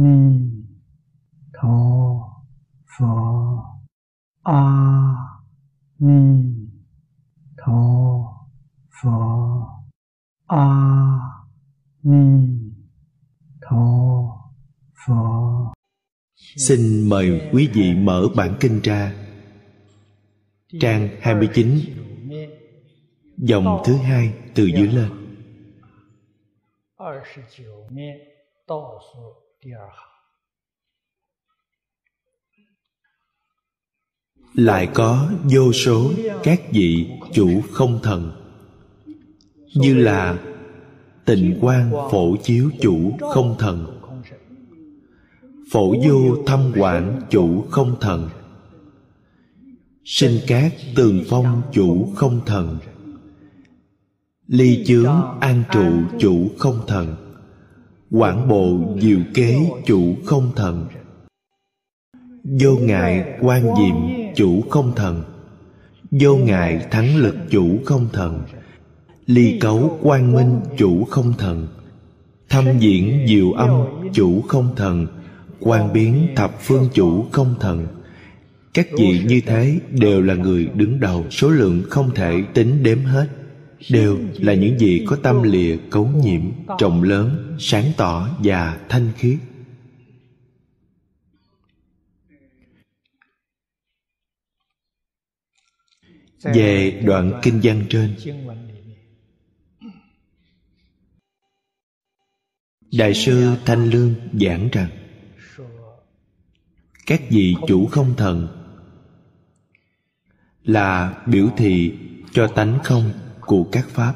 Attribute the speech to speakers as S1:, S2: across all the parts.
S1: ni tho phở a ni tho phở a ni tho phở
S2: Xin mời quý vị mở bản kinh ra Trang 29 Dòng thứ hai từ dưới lên
S1: 29面倒数 第二行。
S2: Lại có vô số các vị chủ không thần Như là tịnh quan phổ chiếu chủ không thần Phổ vô thâm quản chủ không thần Sinh cát tường phong chủ không thần Ly chướng an trụ chủ không thần Quảng bộ diệu kế chủ không thần. Vô ngại quan diệm chủ không thần. Vô ngại thắng lực chủ không thần. Ly cấu quang minh chủ không thần. Thâm diễn diệu âm chủ không thần. Quan biến thập phương chủ không thần. Các vị như thế đều là người đứng đầu, Số lượng không thể tính đếm hết đều là những gì có tâm lìa cấu nhiễm trọng lớn, sáng tỏ và thanh khiết. Về đoạn kinh văn trên, đại sư thanh lương giảng rằng, các vị chủ không thần là biểu thị cho tánh không của các Pháp.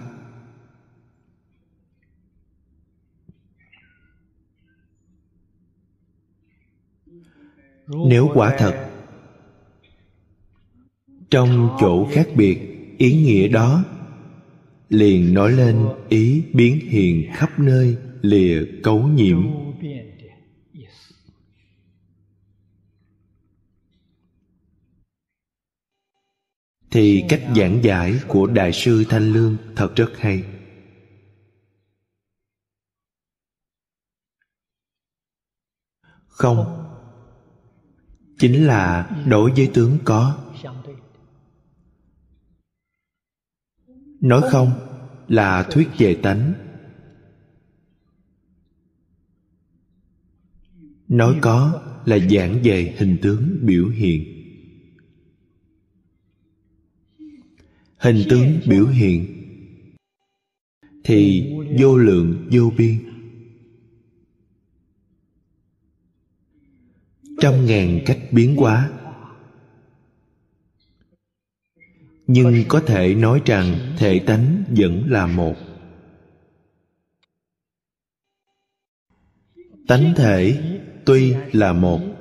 S2: Nếu quả thật, Trong chỗ khác biệt, Ý nghĩa đó Liền nói lên ý biến hiện khắp nơi Lìa cấu nhiễm. thì cách giảng giải của đại sư thanh lương thật rất hay. Không, chính là đối với tướng có. Nói không là thuyết về tánh. Nói có là giảng về hình tướng biểu hiện. Hình tướng biểu hiện. Thì vô lượng, vô biên. Trăm ngàn cách biến hóa. Nhưng có thể nói rằng thể tánh vẫn là một. Tánh thể tuy là một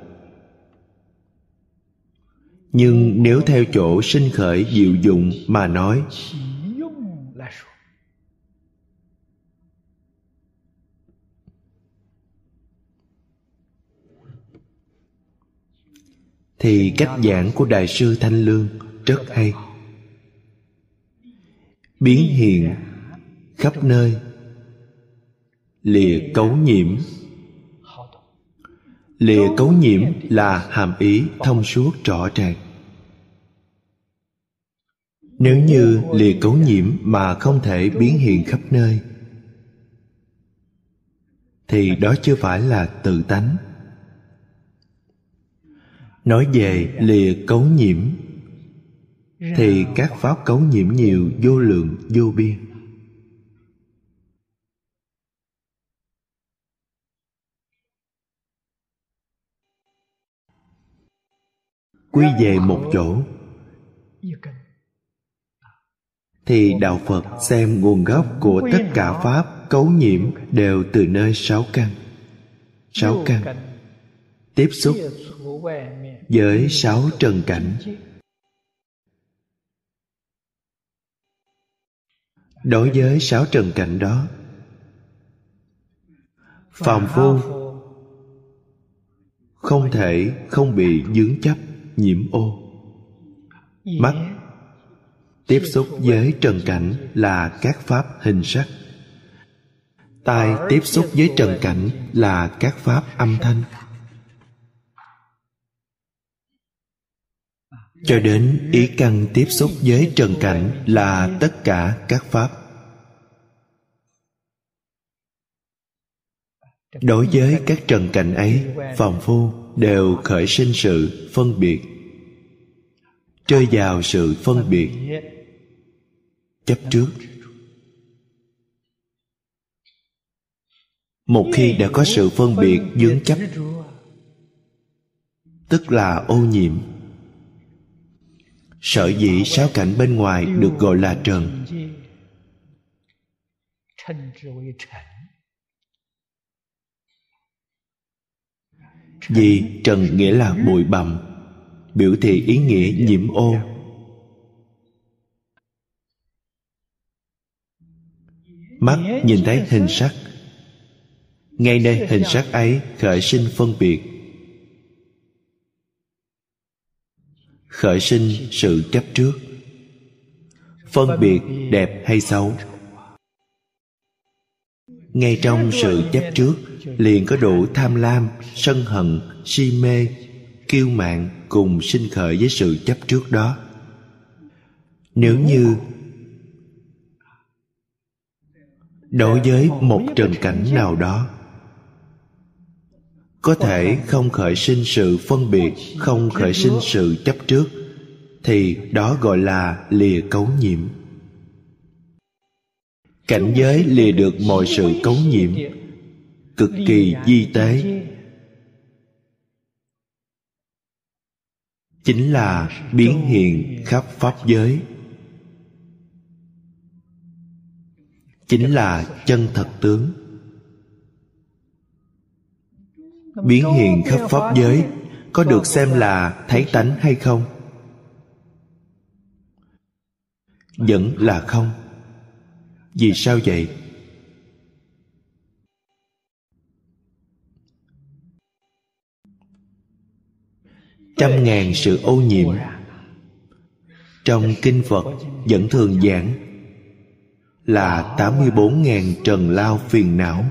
S2: nhưng nếu theo chỗ sinh khởi diệu dụng mà nói, thì cách giảng của đại sư thanh lương rất hay. Biến hiện khắp nơi, lìa cấu nhiễm. Lìa cấu nhiễm là hàm ý thông suốt rõ ràng nếu như lìa cấu nhiễm mà không thể biến hiện khắp nơi, thì đó chưa phải là tự tánh. Nói về lìa cấu nhiễm, thì các pháp cấu nhiễm nhiều, vô lượng, vô biên. Quy về một chỗ thì đạo phật xem nguồn gốc của tất cả pháp cấu nhiễm đều từ nơi sáu căn. Sáu căn. tiếp xúc với sáu trần cảnh. Đối với sáu trần cảnh đó phàm phu không thể không bị dướng chấp nhiễm ô. Mắt tiếp xúc với trần cảnh là các pháp hình sắc. Tai tiếp xúc với trần cảnh là các pháp âm thanh. Cho đến ý căn tiếp xúc với trần cảnh là tất cả các pháp. Đối với các trần cảnh ấy phòng phu đều khởi sinh sự phân biệt. Rơi vào sự phân biệt chấp trước. Một khi đã có sự phân biệt dướng chấp tức là ô nhiễm, sở dĩ sáu cảnh bên ngoài được gọi là trần. Vì trần nghĩa là bụi bặm, biểu thị ý nghĩa nhiễm ô. Mắt nhìn thấy hình sắc. Ngay nơi hình sắc ấy khởi sinh phân biệt. Khởi sinh sự chấp trước. Phân biệt đẹp hay xấu? Ngay trong sự chấp trước, liền có đủ tham lam, sân hận, si mê, kiêu mạn cùng sinh khởi với sự chấp trước đó. Nếu như đối với một trần cảnh nào đó, có thể không khởi sinh sự phân biệt, không khởi sinh sự chấp trước, thì đó gọi là lìa cấu nhiễm. Cảnh giới lìa được mọi sự cấu nhiễm, cực kỳ di tế. Chính là biến hiện khắp pháp giới. Chính là chân thật tướng. Biến hiện khắp pháp giới, có được xem là thấy tánh hay không? Vẫn là không. Vì sao vậy? Trăm ngàn sự ô nhiễm. Trong kinh Phật vẫn thường giảng là 84.000 trần lao phiền não.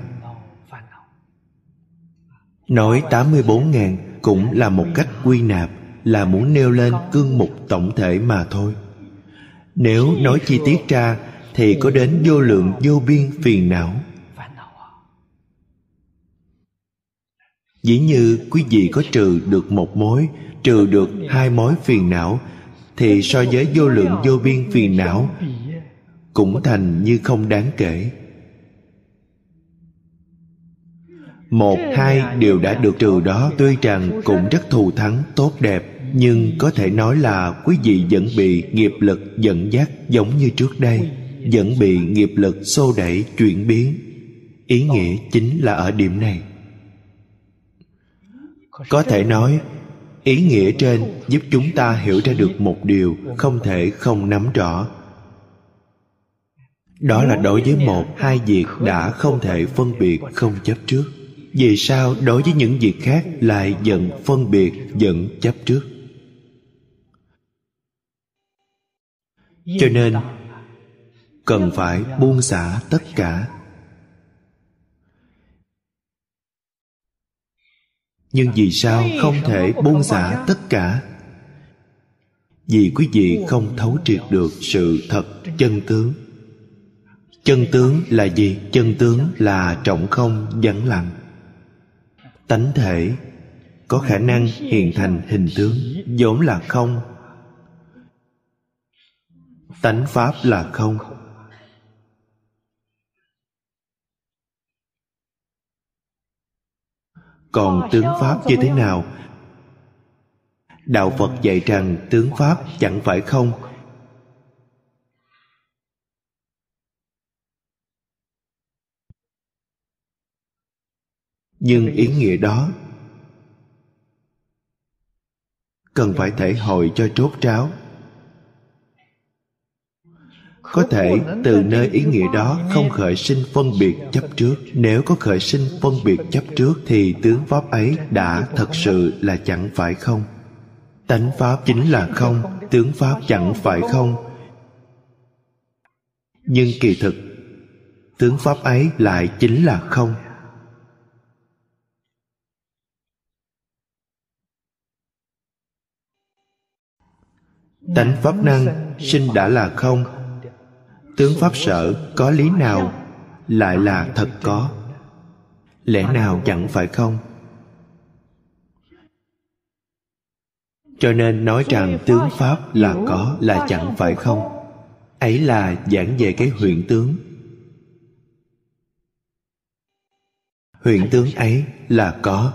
S2: Nói 84.000 cũng là một cách quy nạp, là muốn nêu lên cương mục tổng thể mà thôi. Nếu nói chi tiết ra, thì có đến vô lượng, vô biên phiền não. Dĩ như quý vị có trừ được một mối, trừ được hai mối phiền não, thì so với vô lượng, vô biên phiền não cũng thành như không đáng kể. Một, hai điều đã được trừ đó, tuy rằng cũng rất thù thắng, tốt đẹp, nhưng có thể nói là quý vị vẫn bị nghiệp lực dẫn dắt giống như trước đây, vẫn bị nghiệp lực xô đẩy chuyển biến. Ý nghĩa chính là ở điểm này. Có thể nói, ý nghĩa trên giúp chúng ta hiểu ra được một điều không thể không nắm rõ đó là đối với một, hai việc đã không thể phân biệt, không chấp trước. Vì sao đối với những việc khác lại vẫn phân biệt, vẫn chấp trước? Cho nên, cần phải buông xả tất cả. Nhưng vì sao không thể buông xả tất cả? Vì quý vị không thấu triệt được sự thật chân tướng chân tướng là gì? Chân tướng là trọng không vắng lặng tánh thể có khả năng hiện thành hình tướng, vốn là không. Tánh pháp là không. Còn tướng pháp như thế nào? Đạo phật dạy rằng tướng pháp chẳng phải không. Nhưng ý nghĩa đó cần phải thể hội cho trốt tráo. Có thể từ nơi ý nghĩa đó không khởi sinh phân biệt chấp trước. Nếu có khởi sinh phân biệt chấp trước thì tướng pháp ấy đã thật sự là chẳng phải không? Tánh pháp chính là không, tướng pháp chẳng phải không? Nhưng kỳ thực, tướng pháp ấy lại chính là không. Tánh pháp năng sinh đã là không. Tướng pháp sở có lý nào lại là thật có? Lẽ nào chẳng phải không? Cho nên nói rằng tướng pháp là có là chẳng phải không. Ấy là giảng về cái huyện tướng. Huyện tướng ấy là có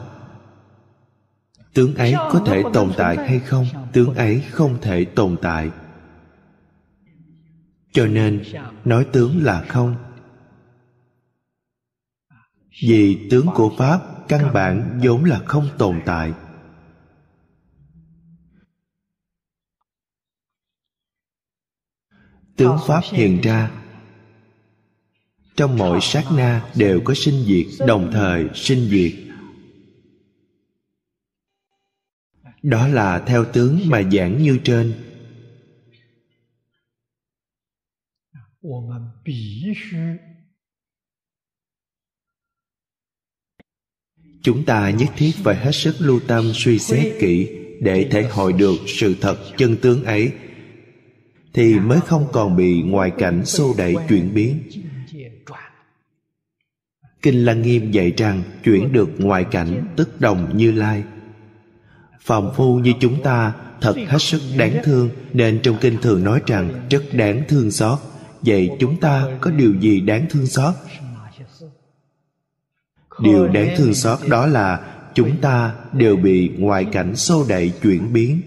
S2: tướng ấy có thể tồn tại hay không? Tướng ấy không thể tồn tại. Cho nên, nói tướng là không. Vì tướng của pháp, căn bản vốn là không tồn tại. Tướng pháp hiện ra. Trong mọi sát na đều có sinh diệt, đồng thời sinh diệt. Đó là theo tướng mà giảng như trên. Chúng ta nhất thiết phải hết sức lưu tâm suy xét kỹ để thể hội được sự thật chân tướng ấy, thì mới không còn bị ngoại cảnh xô đẩy chuyển biến. Kinh lăng nghiêm dạy rằng chuyển được ngoại cảnh tức đồng như lai phàm phu như chúng ta, thật hết sức đáng thương, nên trong kinh thường nói rằng rất đáng thương xót. Vậy chúng ta có điều gì đáng thương xót? Điều đáng thương xót đó là chúng ta đều bị ngoại cảnh xô đẩy chuyển biến.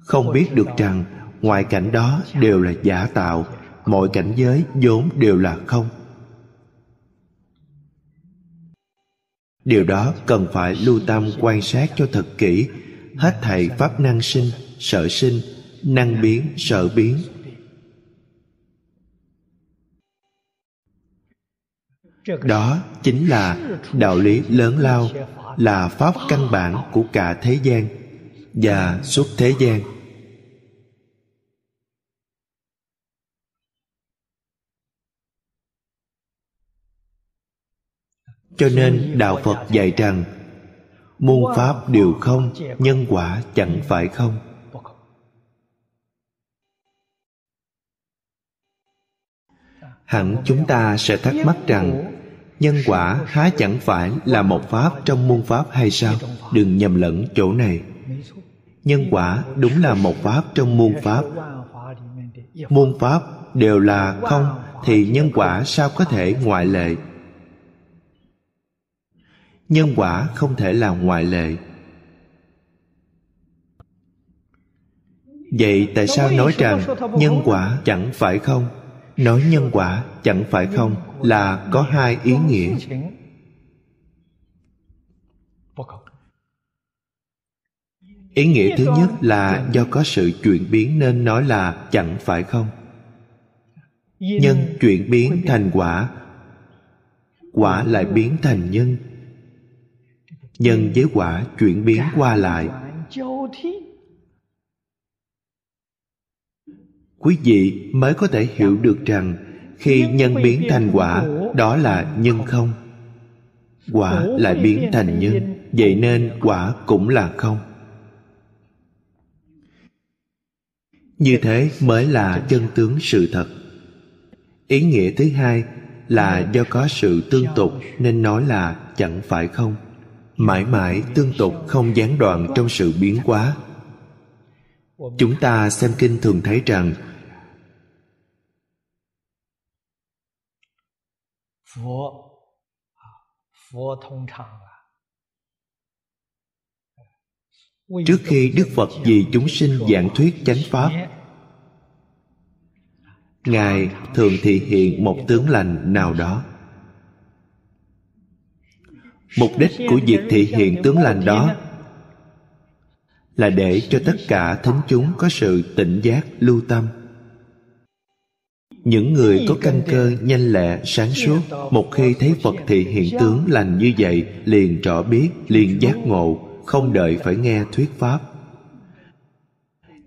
S2: Không biết được rằng ngoại cảnh đó đều là giả tạo, mọi cảnh giới vốn đều là không. Điều đó cần phải lưu tâm quan sát cho thật kỹ. Hết thầy pháp năng sinh, sở sinh, năng biến, sở biến. Đó chính là đạo lý lớn lao, là pháp căn bản của cả thế gian và suốt thế gian. Cho nên đạo phật dạy rằng, muôn pháp đều không, nhân quả chẳng phải không. Hẳn chúng ta sẽ thắc mắc rằng, nhân quả há chẳng phải là một pháp trong muôn pháp hay sao? Đừng nhầm lẫn chỗ này. Nhân quả đúng là một pháp trong muôn pháp. Muôn pháp đều là không, thì nhân quả sao có thể ngoại lệ? Nhân quả không thể là ngoại lệ. Vậy tại sao nói rằng nhân quả chẳng phải không? Nói nhân quả chẳng phải không là có hai ý nghĩa. Ý nghĩa thứ nhất là do có sự chuyển biến nên nói là chẳng phải không? Nhân chuyển biến thành quả quả lại biến thành nhân nhân với quả chuyển biến qua lại. quý vị mới có thể hiểu được rằng khi nhân biến thành quả đó là nhân không. quả lại biến thành nhân vậy nên quả cũng là không. Như thế mới là chân tướng sự thật. Ý nghĩa thứ hai là do có sự tương tục nên nói là chẳng phải không mãi mãi tương tục không gián đoạn trong sự biến hóa. Chúng ta xem kinh thường thấy rằng trước khi đức phật vì chúng sinh giảng thuyết chánh pháp ngài thường thị hiện một tướng lành nào đó mục đích của việc thị hiện tướng lành đó là để cho tất cả thính chúng có sự tỉnh giác, lưu tâm. Những người có căn cơ nhanh lẹ, sáng suốt, một khi thấy phật thị hiện tướng lành như vậy, liền rõ biết, liền giác ngộ, không đợi phải nghe thuyết pháp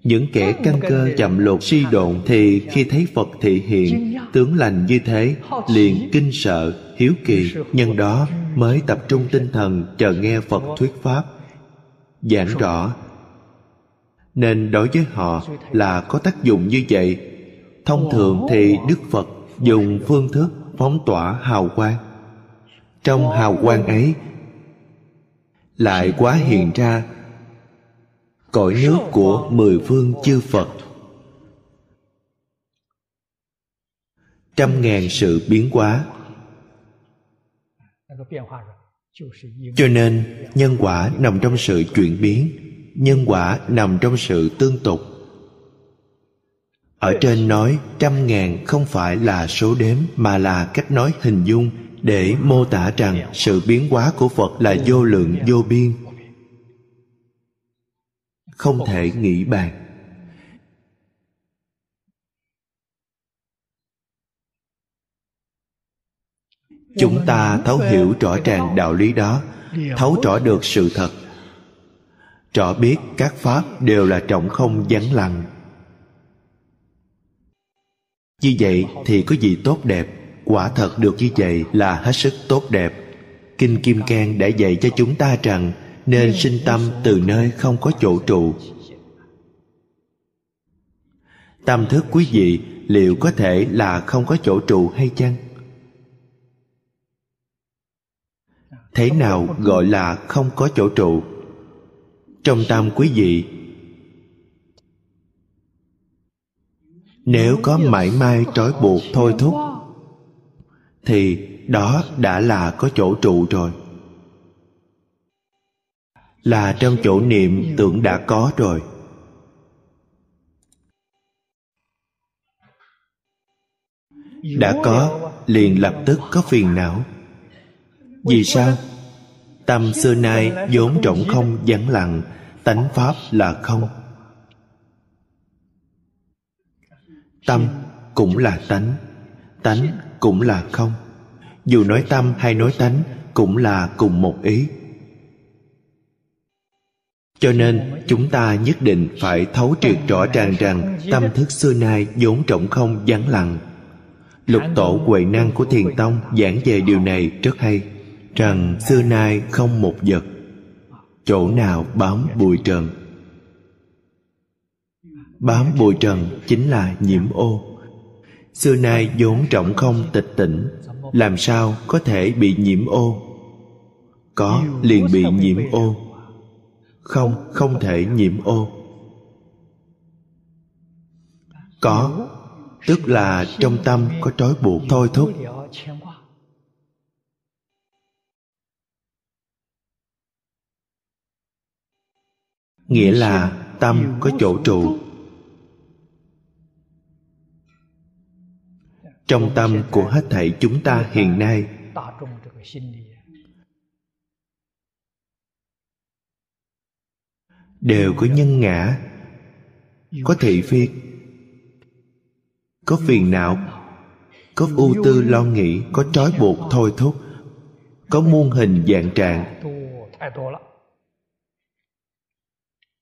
S2: những kẻ căn cơ chậm lột suy độn thì khi thấy phật thị hiện, tướng lành như thế, liền kinh sợ, hiếu kỳ. Nhân đó mới tập trung tinh thần chờ nghe phật thuyết pháp. Giảng rõ, nên đối với họ là có tác dụng như vậy. Thông thường thì đức phật dùng phương thức phóng tỏa hào quang. Trong hào quang ấy lại quá hiện ra cõi nước của mười phương chư phật. Trăm ngàn sự biến hóa. Cho nên, nhân quả nằm trong sự chuyển biến, nhân quả nằm trong sự tương tục. Ở trên nói, trăm ngàn không phải là số đếm, mà là cách nói hình dung để mô tả rằng sự biến hóa của phật là vô lượng, vô biên không thể nghĩ bàn. Chúng ta thấu hiểu rõ ràng đạo lý đó thấu rõ được sự thật. Rõ biết các pháp đều là trọng không vắng lặng. Như vậy thì có gì tốt đẹp? Quả thật được như vậy là hết sức tốt đẹp. Kinh kim cang đã dạy cho chúng ta rằng nên sinh tâm từ nơi không có chỗ trụ. Tâm thức quý vị liệu có thể là không có chỗ trụ hay chăng? Thế nào gọi là không có chỗ trụ? Trong tâm quý vị, nếu có mãi mai trói buộc thôi thúc, thì đó đã là có chỗ trụ rồi là trong chỗ niệm tưởng đã có rồi. Đã có, liền lập tức có phiền não. Vì sao? Tâm xưa nay vốn trọng không, vắng lặng, tánh pháp là không. Tâm cũng là tánh tánh cũng là không. Dù nói tâm hay nói tánh cũng là cùng một ý cho nên, chúng ta nhất định phải thấu triệt rõ ràng rằng tâm thức xưa nay vốn trọng không, vắng lặng. Lục tổ huệ năng của thiền tông giảng về điều này rất hay, rằng xưa nay không một vật, chỗ nào bám bụi trần. Bám bụi trần chính là nhiễm ô. Xưa nay vốn trọng không, tịch tỉnh, làm sao có thể bị nhiễm ô? Có liền bị nhiễm ô không không thể nhiễm ô. Có, tức là trong tâm có trói buộc thôi thúc. Nghĩa là tâm có chỗ trụ. Trong tâm của hết thảy chúng ta hiện nay đều có nhân ngã. Có thị phi, có phiền não, có ưu tư lo nghĩ, có trói buộc thôi thúc, có muôn hình dạng trạng.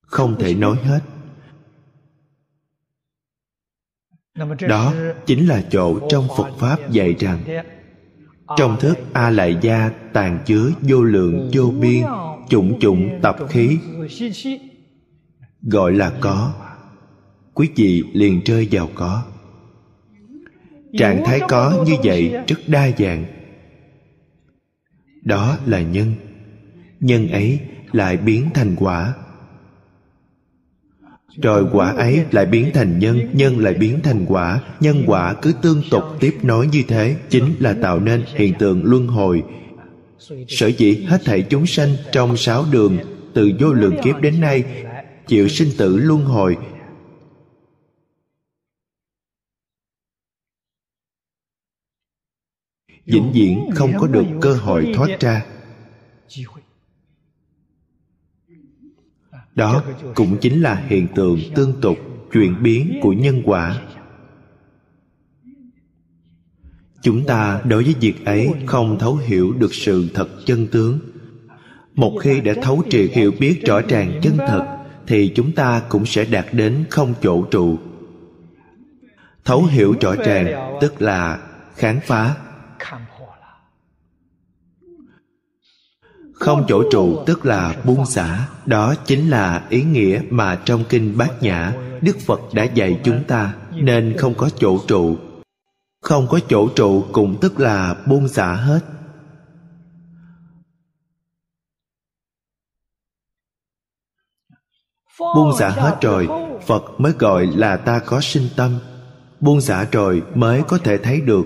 S2: Không thể nói hết. Đó chính là chỗ trong phật pháp dạy rằng, trong thức a lại gia tàn chứa vô lượng vô biên, chủng chủng tập khí gọi là có. Quý vị liền rơi vào có. Trạng thái có như vậy rất đa dạng. Đó là nhân. Nhân ấy lại biến thành quả. Rồi quả ấy lại biến thành nhân nhân lại biến thành quả. Nhân quả cứ tương tục tiếp nối như thế, chính là tạo nên hiện tượng luân hồi. Sở dĩ hết thảy chúng sanh trong sáu đường, từ vô lượng kiếp đến nay chịu sinh tử luân hồi. Vĩnh viễn không có được cơ hội thoát ra. Đó cũng chính là hiện tượng tương tục chuyển biến của nhân quả. Chúng ta đối với việc ấy không thấu hiểu được sự thật chân tướng. Một khi đã thấu triệt hiểu biết rõ ràng chân thật thì chúng ta cũng sẽ đạt đến không chỗ trụ. Thấu hiểu rõ ràng, tức là khám phá. Không chỗ trụ, tức là buông xả. Đó chính là ý nghĩa mà trong kinh bát nhã, đức phật đã dạy chúng ta, nên không có chỗ trụ. Không có chỗ trụ cũng tức là buông xả hết. Buông xả hết rồi phật mới gọi là ta có sinh tâm. Buông xả rồi mới có thể thấy được.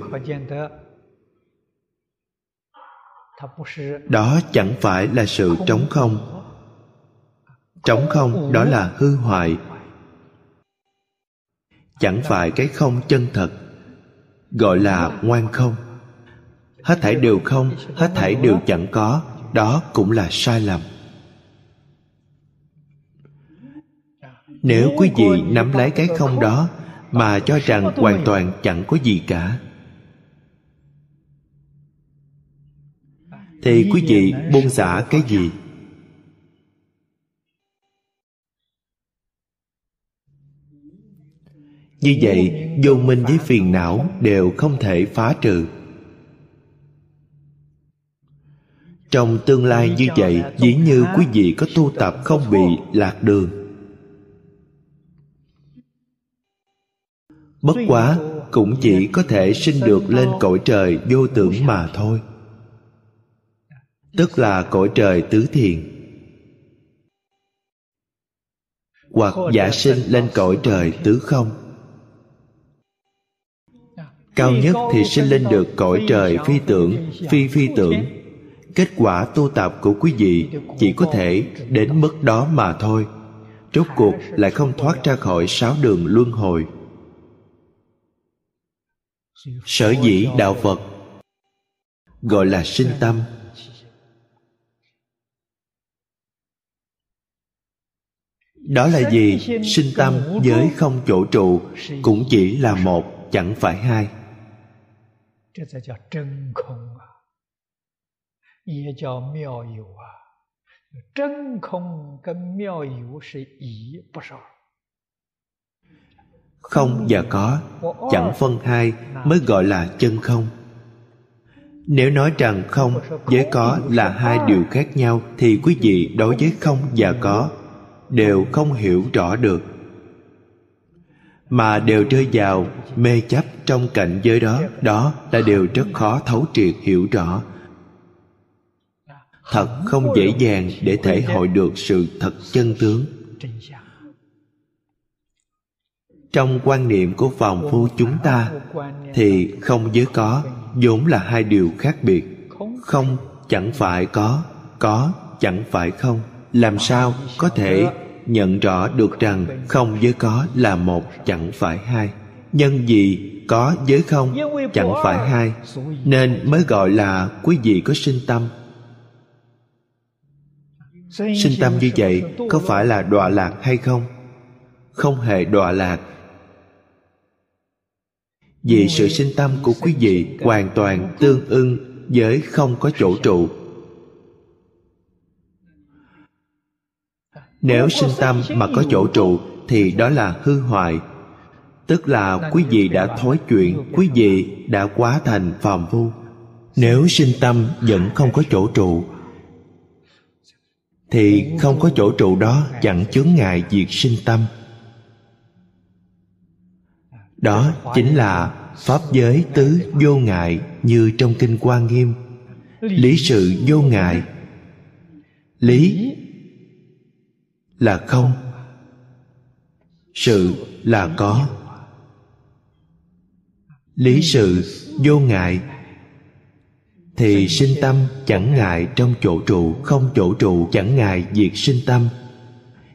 S2: Đó chẳng phải là sự trống không. trống không đó là hư hoại. Chẳng phải cái không chân thật gọi là ngoan không. Hết thảy đều không hết thảy đều chẳng có. Đó cũng là sai lầm nếu quý vị nắm lấy cái không đó mà cho rằng hoàn toàn chẳng có gì cả. Thì quý vị buông xả cái gì? như vậy vô minh với phiền não đều không thể phá trừ. Trong tương lai như vậy dĩ như quý vị có tu tập không bị lạc đường bất quá, cũng chỉ có thể sinh được lên cõi trời vô tưởng mà thôi. Tức là cõi trời tứ thiền. Hoặc giả sinh lên cõi trời tứ không. Cao nhất thì sinh lên được cõi trời phi tưởng, phi phi tưởng. Kết quả tu tập của quý vị chỉ có thể đến mức đó mà thôi. Rốt cuộc lại không thoát ra khỏi sáu đường luân hồi sở dĩ đạo phật gọi là sinh tâm. Đó là gì sinh tâm với không chỗ trụ cũng chỉ là một, chẳng phải hai.
S1: 这才
S2: không và có, chẳng phân hai mới gọi là chân không. Nếu nói rằng không với có là hai điều khác nhau thì quý vị đối với không và có đều không hiểu rõ được. Mà đều rơi vào mê chấp trong cảnh giới đó đó là điều rất khó thấu triệt hiểu rõ. Thật không dễ dàng để thể hội được sự thật chân tướng trong quan niệm của phàm phu chúng ta, thì không với có, vốn là hai điều khác biệt. Không, chẳng phải có có, chẳng phải không. Làm sao có thể nhận rõ được rằng không với có là một, chẳng phải hai? Nhân gì có với không, chẳng phải hai? Nên mới gọi là quý vị có sinh tâm. Sinh tâm như vậy có phải là đọa lạc hay không? Không hề đọa lạc vì sự sinh tâm của quý vị hoàn toàn tương ưng với không có chỗ trụ. Nếu sinh tâm mà có chỗ trụ thì đó là hư hoại, tức là quý vị đã thối chuyện, quý vị đã quá thành phàm phu. Nếu sinh tâm vẫn không có chỗ trụ, thì không có chỗ trụ đó chẳng chướng ngại việc sinh tâm đó chính là pháp giới tứ vô ngại như trong kinh quan nghiêm. Lý sự vô ngại. Lý là không. Sự là có. Lý sự vô ngại. Thì sinh tâm chẳng ngại trong chỗ trụ, không chỗ trụ chẳng ngại việc sinh tâm.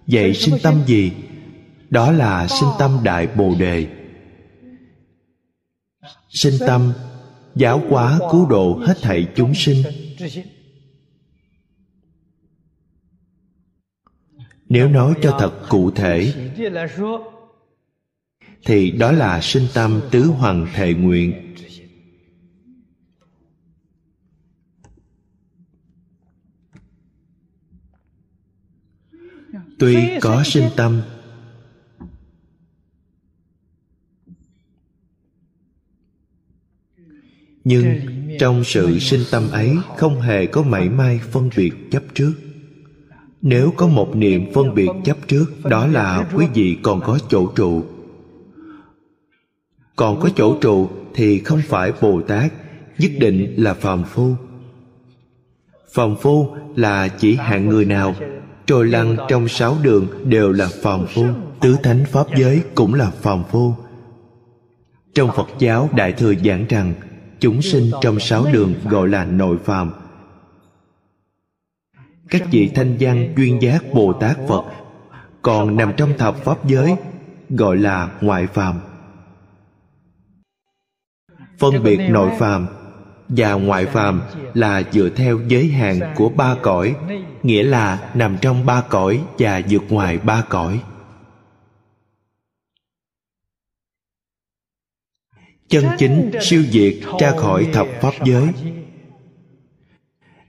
S2: Vậy sinh tâm gì? Đó là sinh tâm đại bồ đề sinh tâm giáo hóa cứu độ hết thảy chúng sinh. Nếu nói cho thật cụ thể thì đó là sinh tâm tứ hoàng thệ nguyện. Tuy có sinh tâm nhưng trong sự sinh tâm ấy không hề có mảy may phân biệt chấp trước. Nếu có một niệm phân biệt chấp trước đó là quý vị còn có chỗ trụ. Còn có chỗ trụ thì không phải bồ tát nhất định là phàm phu. Phàm phu là chỉ hạng người nào trồi lăn trong sáu đường đều là phàm phu tứ thánh pháp giới cũng là phàm phu. Trong phật giáo đại thừa giảng rằng chúng sinh trong sáu đường gọi là nội phàm. Các vị thanh văn chuyên giác bồ tát phật còn nằm trong thập pháp giới gọi là ngoại phàm. Phân biệt nội phàm và ngoại phàm là dựa theo giới hạn của ba cõi, nghĩa là nằm trong ba cõi và vượt ngoài ba cõi. Chân chính siêu diệt ra khỏi thập pháp giới.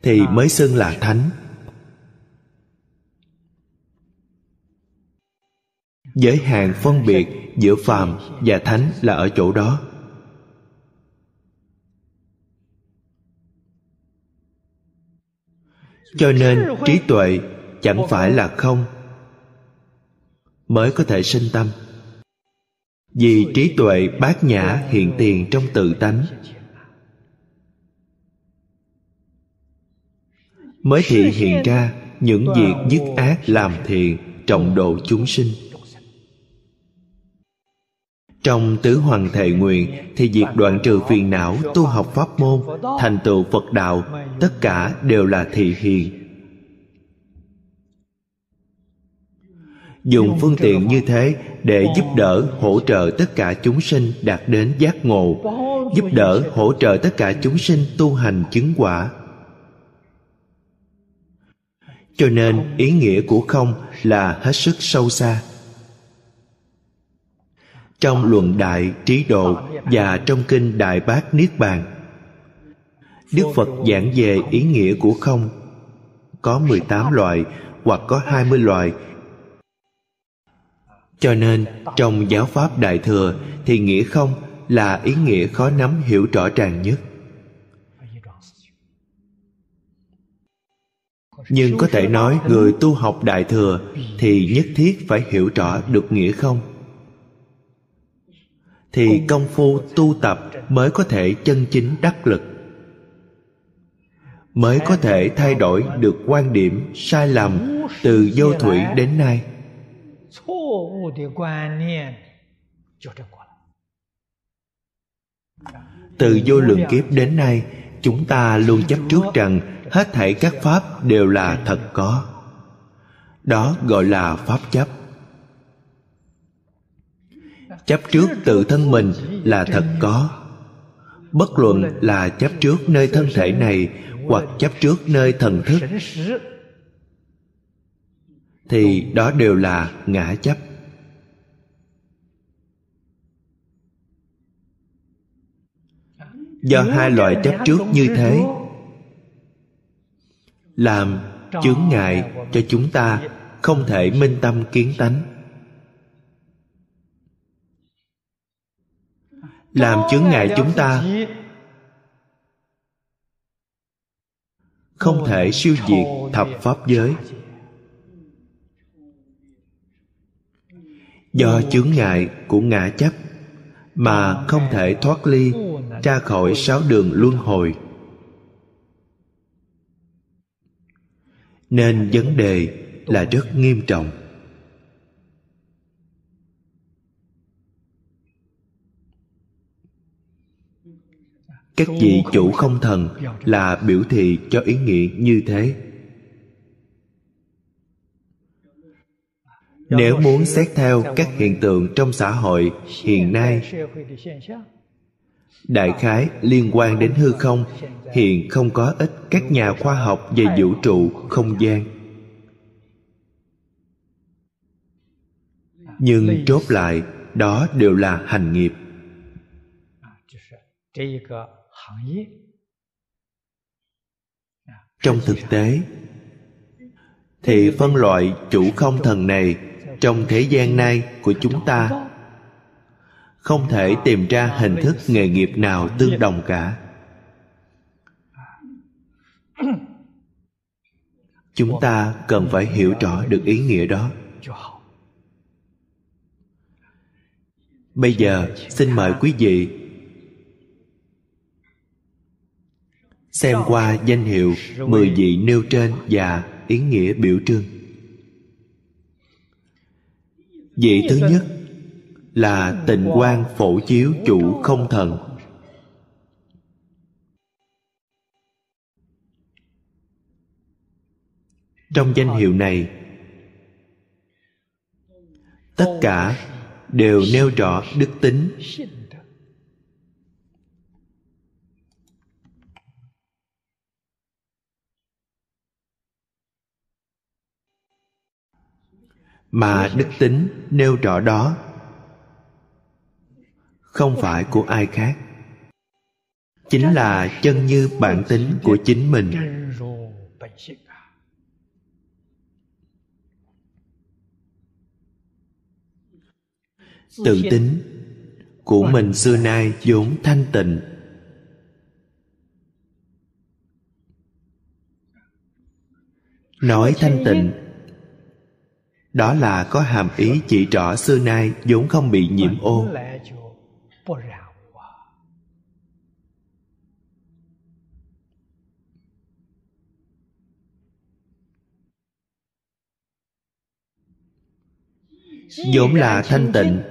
S2: Thì mới xưng là thánh. Giới hạn phân biệt giữa phàm và thánh là ở chỗ đó. Cho nên trí tuệ chẳng phải là không, mới có thể sinh tâm vì trí tuệ bát nhã hiện tiền trong tự tánh. Mới thị hiện ra, những việc dứt ác làm thiện, trọng độ chúng sinh. Trong tứ hoàng thệ nguyện, thì việc đoạn trừ phiền não tu học pháp môn, thành tựu phật đạo, tất cả đều là thị hiền. Dùng phương tiện như thế để giúp đỡ hỗ trợ tất cả chúng sinh đạt đến giác ngộ. Giúp đỡ hỗ trợ tất cả chúng sinh tu hành chứng quả. Cho nên ý nghĩa của không là hết sức sâu xa. Trong luận đại trí độ và trong kinh đại bát niết bàn đức phật giảng về ý nghĩa của không. Có 18 loại hoặc có 20 loại cho nên, trong giáo pháp đại thừa, thì nghĩa không là ý nghĩa khó nắm hiểu rõ ràng nhất. Nhưng có thể nói, người tu học đại thừa thì nhất thiết phải hiểu rõ được nghĩa không? Thì công phu tu tập mới có thể chân chính đắc lực, mới có thể thay đổi được quan điểm sai lầm từ vô thủy đến nay từ vô lượng kiếp đến nay, chúng ta luôn chấp trước rằng hết thảy các pháp đều là thật có. Đó gọi là pháp chấp. Chấp trước tự thân mình là thật có. Bất luận là chấp trước nơi thân thể này hoặc chấp trước nơi thần thức, thì đó đều là ngã chấp. Do hai loại chấp trước như thế. Làm chướng ngại cho chúng ta không thể minh tâm kiến tánh. Làm chướng ngại chúng ta không thể siêu diệt thập pháp giới. Do chướng ngại của ngã chấp mà không thể thoát ly ra khỏi sáu đường luân hồi. Nên vấn đề là rất nghiêm trọng. Các vị chủ không thần là biểu thị cho ý nghĩa như thế. Nếu muốn xét theo các hiện tượng trong xã hội hiện nay đại khái liên quan đến hư không hiện không có ít các nhà khoa học về vũ trụ không gian. nhưng chốt lại đó đều là hành nghiệp. Trong thực tế thì phân loại chủ không thần này trong thế gian nay của chúng ta. Không thể tìm ra hình thức nghề nghiệp nào tương đồng cả. Chúng ta cần phải hiểu rõ được ý nghĩa đó. Bây giờ, xin mời quý vị xem qua danh hiệu mười vị nêu trên và ý nghĩa biểu trưng vị thứ nhất là tịnh quan phổ chiếu chủ không thần. Trong danh hiệu này tất cả đều nêu rõ đức tính mà đức tính nêu rõ đó. Không phải của ai khác, chính là chân như bản tính của chính mình. Tự tính của mình xưa nay vốn thanh tịnh. Nói thanh tịnh đó là có hàm ý chỉ rõ xưa nay vốn không bị nhiễm ô. Vốn là thanh tịnh,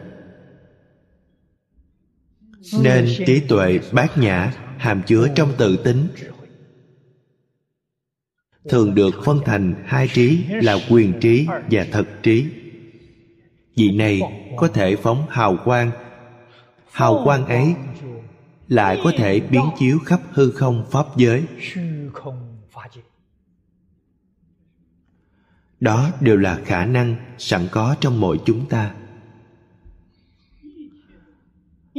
S2: nên trí tuệ bát nhã hàm chứa trong tự tính thường được phân thành hai trí là quyền trí và thật trí. Vị này có thể phóng hào quang. Hào quang ấy lại có thể biến chiếu khắp hư không pháp giới. Đó đều là khả năng sẵn có trong mỗi chúng ta.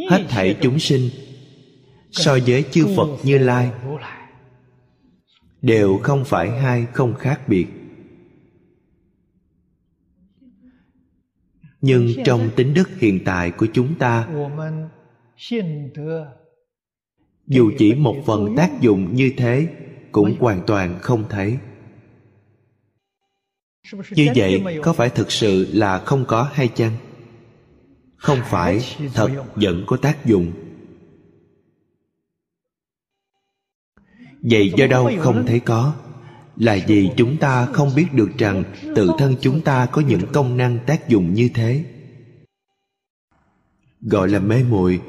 S2: Hết thảy chúng sinh so với chư phật như lai đều không phải hai không khác biệt. Nhưng trong tính đức hiện tại của chúng ta, dù chỉ một phần tác dụng như thế, cũng hoàn toàn không thấy. Như vậy, có phải thực sự là không có hay chăng? Không phải, thật vẫn có tác dụng. Vậy do đâu không thấy có? Là vì chúng ta không biết được rằng tự thân chúng ta có những công năng tác dụng như thế. Gọi là mê muội.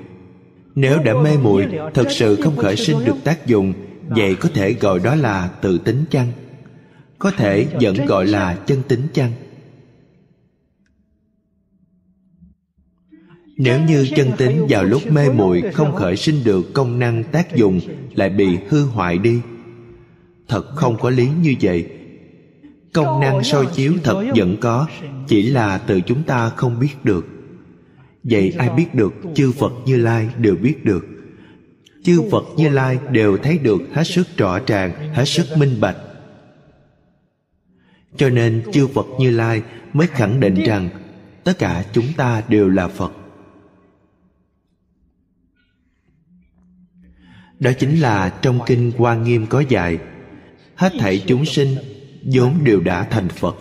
S2: Nếu đã mê muội thật sự không khởi sinh được tác dụng vậy có thể gọi đó là tự tính chăng? Có thể vẫn gọi là chân tính chăng nếu như chân tính vào lúc mê muội không khởi sinh được công năng tác dụng, lại bị hư hoại đi. Thật không có lý như vậy. Công năng soi chiếu thật vẫn có, chỉ là từ chúng ta không biết được. Vậy ai biết được chư phật như lai đều biết được? Chư phật như lai đều thấy được hết sức rõ ràng, hết sức minh bạch. Cho nên chư phật như lai mới khẳng định rằng, tất cả chúng ta đều là phật. Đó chính là trong kinh hoa nghiêm có dạy, hết thảy chúng sinh vốn đều đã thành phật.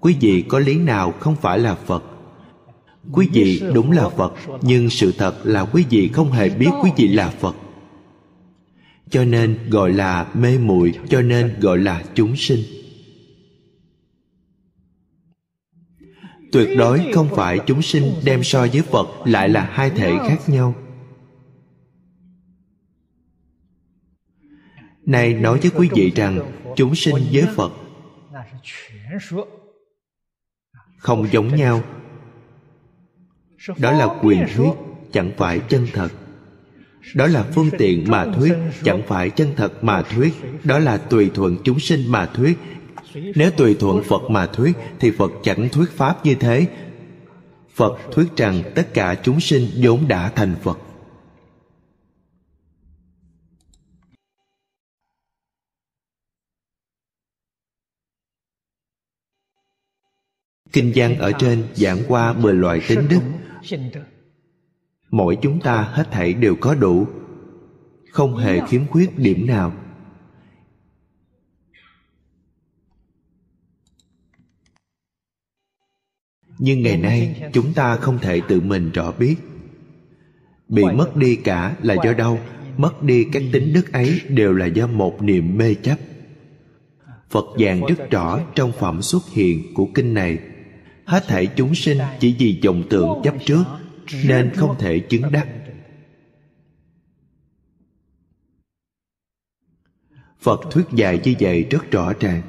S2: Quý vị có lý nào không phải là phật? Quý vị đúng là phật, nhưng sự thật là quý vị không hề biết quý vị là phật. Cho nên gọi là mê muội, cho nên gọi là chúng sinh. Tuyệt đối không phải chúng sinh đem so với phật lại là hai thể khác nhau. Này nói với quý vị rằng, chúng sinh với phật. Không giống nhau. Đó là quyền thuyết, chẳng phải chân thật. Đó là phương tiện mà thuyết, chẳng phải chân thật mà thuyết. Đó là tùy thuận chúng sinh mà thuyết. Nếu tùy thuận phật mà thuyết, thì phật chẳng thuyết pháp như thế. Phật thuyết rằng tất cả chúng sinh vốn đã thành phật. Kinh Giang ở trên giảng qua 10 loại tính đức. Mỗi chúng ta hết thảy đều có đủ, không hề khiếm khuyết điểm nào. Nhưng ngày nay, chúng ta không thể tự mình rõ biết. Bị mất đi cả là do đâu mất đi các tính đức ấy đều là do một niềm mê chấp. Phật giảng rất rõ trong phẩm xuất hiện của kinh này hết thảy chúng sinh chỉ vì vọng tưởng chấp trước, nên không thể chứng đắc. Phật thuyết dạy như vậy rất rõ ràng.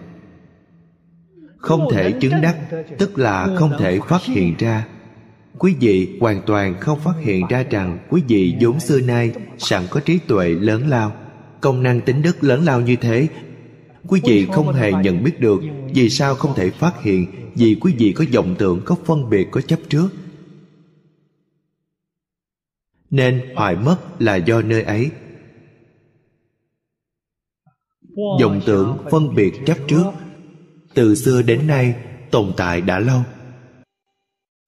S2: Không thể chứng đắc, tức là không thể phát hiện ra. Quý vị hoàn toàn không phát hiện ra rằng quý vị vốn xưa nay sẵn có trí tuệ lớn lao, công năng tính đức lớn lao như thế. Quý vị không hề nhận biết được vì sao không thể phát hiện vì quý vị có vọng tưởng, có phân biệt, có chấp trước. Nên hoại mất là do nơi ấy. Vọng tưởng, phân biệt, chấp trước. Từ xưa đến nay, tồn tại đã lâu.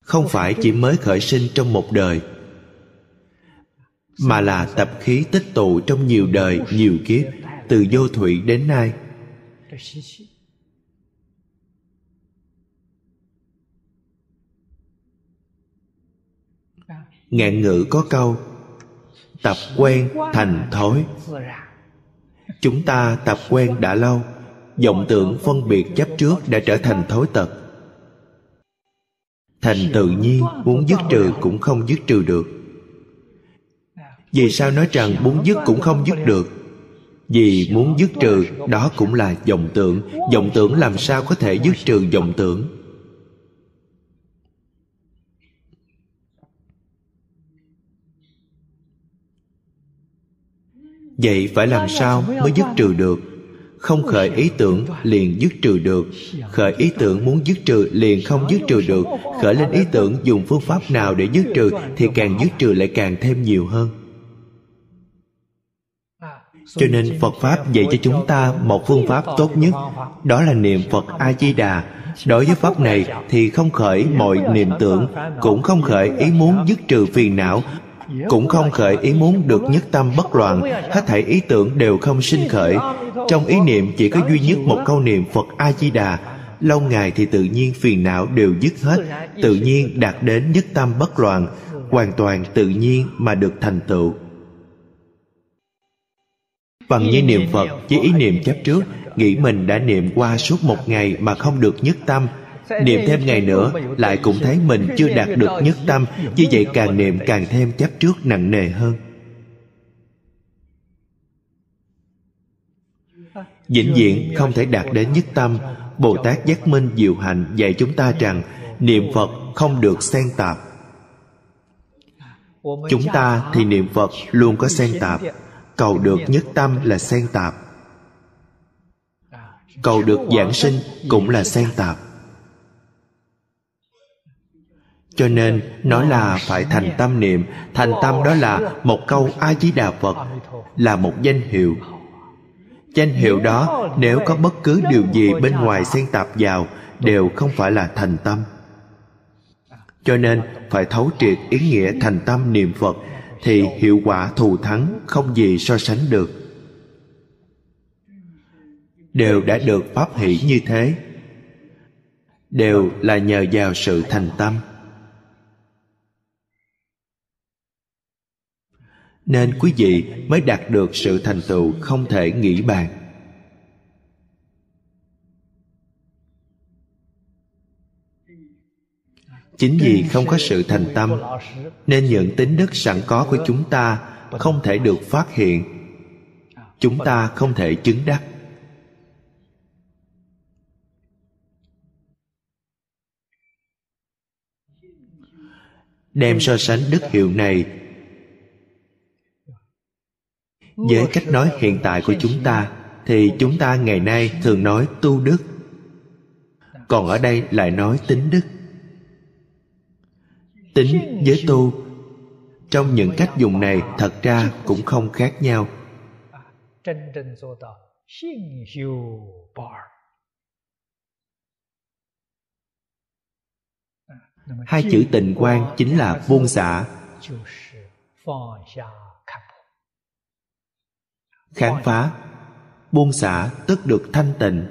S2: Không phải chỉ mới khởi sinh trong một đời, mà là tập khí tích tụ trong nhiều đời, nhiều kiếp, từ vô thủy đến nay. Ngạn ngữ có câu, tập quen thành thói. Chúng ta tập quen đã lâu, vọng tưởng phân biệt chấp trước đã trở thành thói tật. Thành tự nhiên muốn dứt trừ cũng không dứt trừ được. Vì sao nói rằng muốn dứt cũng không dứt được? Vì muốn dứt trừ, đó cũng là vọng tưởng. Vọng tưởng làm sao có thể dứt trừ vọng tưởng? Vậy phải làm sao mới dứt trừ được? Không khởi ý tưởng liền dứt trừ được. Khởi ý tưởng muốn dứt trừ liền không dứt trừ được. Khởi lên ý tưởng dùng phương pháp nào để dứt trừ thì càng dứt trừ lại càng thêm nhiều hơn. Cho nên phật pháp dạy cho chúng ta một phương pháp tốt nhất đó là niệm phật a di đà đối với pháp này thì không khởi mọi niệm tưởng cũng không khởi ý muốn dứt trừ phiền não cũng không khởi ý muốn được nhất tâm bất loạn. Hết thảy ý tưởng đều không sinh khởi. Trong ý niệm chỉ có duy nhất một câu niệm phật a di đà lâu ngày thì tự nhiên phiền não đều dứt hết. Tự nhiên đạt đến nhất tâm bất loạn. Hoàn toàn tự nhiên mà được thành tựu. Bằng như niệm phật, chỉ ý niệm chấp trước, nghĩ mình đã niệm qua suốt một ngày mà không được nhất tâm niệm thêm ngày nữa lại cũng thấy mình chưa đạt được nhất tâm. như vậy càng niệm càng thêm chấp trước nặng nề hơn. Vĩnh viễn không thể đạt đến nhất tâm. Bồ tát giác minh diệu hạnh dạy chúng ta rằng niệm phật không được xen tạp. Chúng ta thì niệm phật luôn có xen tạp. Cầu được nhất tâm là xen tạp. Cầu được giảng sinh cũng là xen tạp cho nên, nó là phải thành tâm niệm. Thành tâm đó là một câu a di đà phật, là một danh hiệu. Danh hiệu đó, nếu có bất cứ điều gì bên ngoài xen tạp vào, đều không phải là thành tâm. Cho nên, phải thấu triệt ý nghĩa thành tâm niệm phật, thì hiệu quả thù thắng không gì so sánh được. Đều đã được pháp hỷ như thế, đều là nhờ vào sự thành tâm. Nên quý vị mới đạt được sự thành tựu không thể nghĩ bàn. Chính vì không có sự thành tâm, nên những tính đức sẵn có của chúng ta không thể được phát hiện. Chúng ta không thể chứng đắc. Đem so sánh đức hiệu này với cách nói hiện tại của chúng ta, thì chúng ta ngày nay thường nói tu đức. Còn ở đây lại nói tính đức. Tính với tu, trong những cách dùng này thật ra cũng không khác nhau. Hai chữ tình quan chính là buông xả khám phá, buông xả tức được thanh tịnh.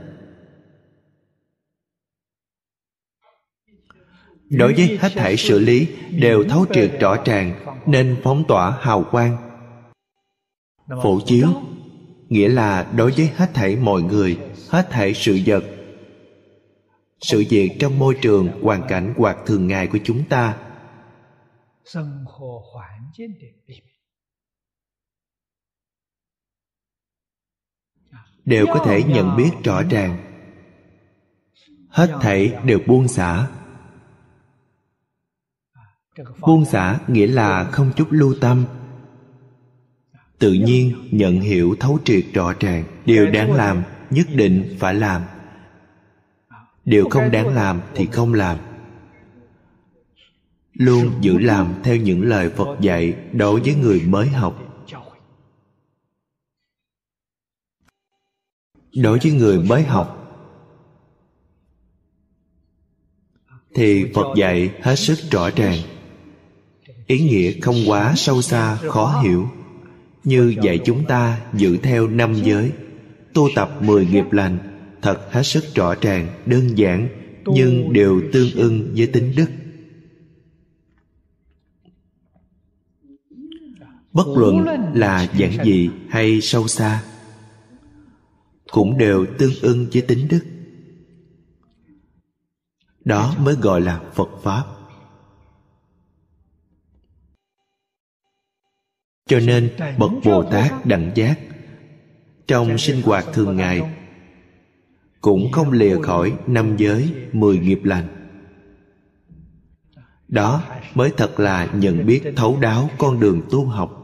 S2: Đối với hết thảy xử lý đều thấu triệt rõ ràng nên phóng tỏa hào quang. Phổ chiếu, nghĩa là đối với hết thảy mọi người, hết thảy sự vật. Sự việc trong môi trường, hoàn cảnh hoặc thường ngày của chúng ta. Đều có thể nhận biết rõ ràng. Hết thảy đều buông xả. Buông xả nghĩa là không chút lưu tâm. Tự nhiên nhận hiểu thấu triệt rõ ràng, điều đáng làm, nhất định phải làm. Điều không đáng làm thì không làm. Luôn giữ làm theo những lời phật dạy đối với người mới học. Đối với người mới học, thì phật dạy hết sức rõ ràng. Ý nghĩa không quá sâu xa, khó hiểu. Như dạy chúng ta giữ theo năm giới, tu tập mười nghiệp lành, thật hết sức rõ ràng, đơn giản, nhưng đều tương ưng với tính đức. Bất luận là giản dị hay sâu xa cũng đều tương ưng với tính đức. Đó mới gọi là phật pháp. Cho nên bậc bồ tát đẳng giác trong sinh hoạt thường ngày cũng không lìa khỏi năm giới mười nghiệp lành. Đó mới thật là nhận biết thấu đáo con đường tu học.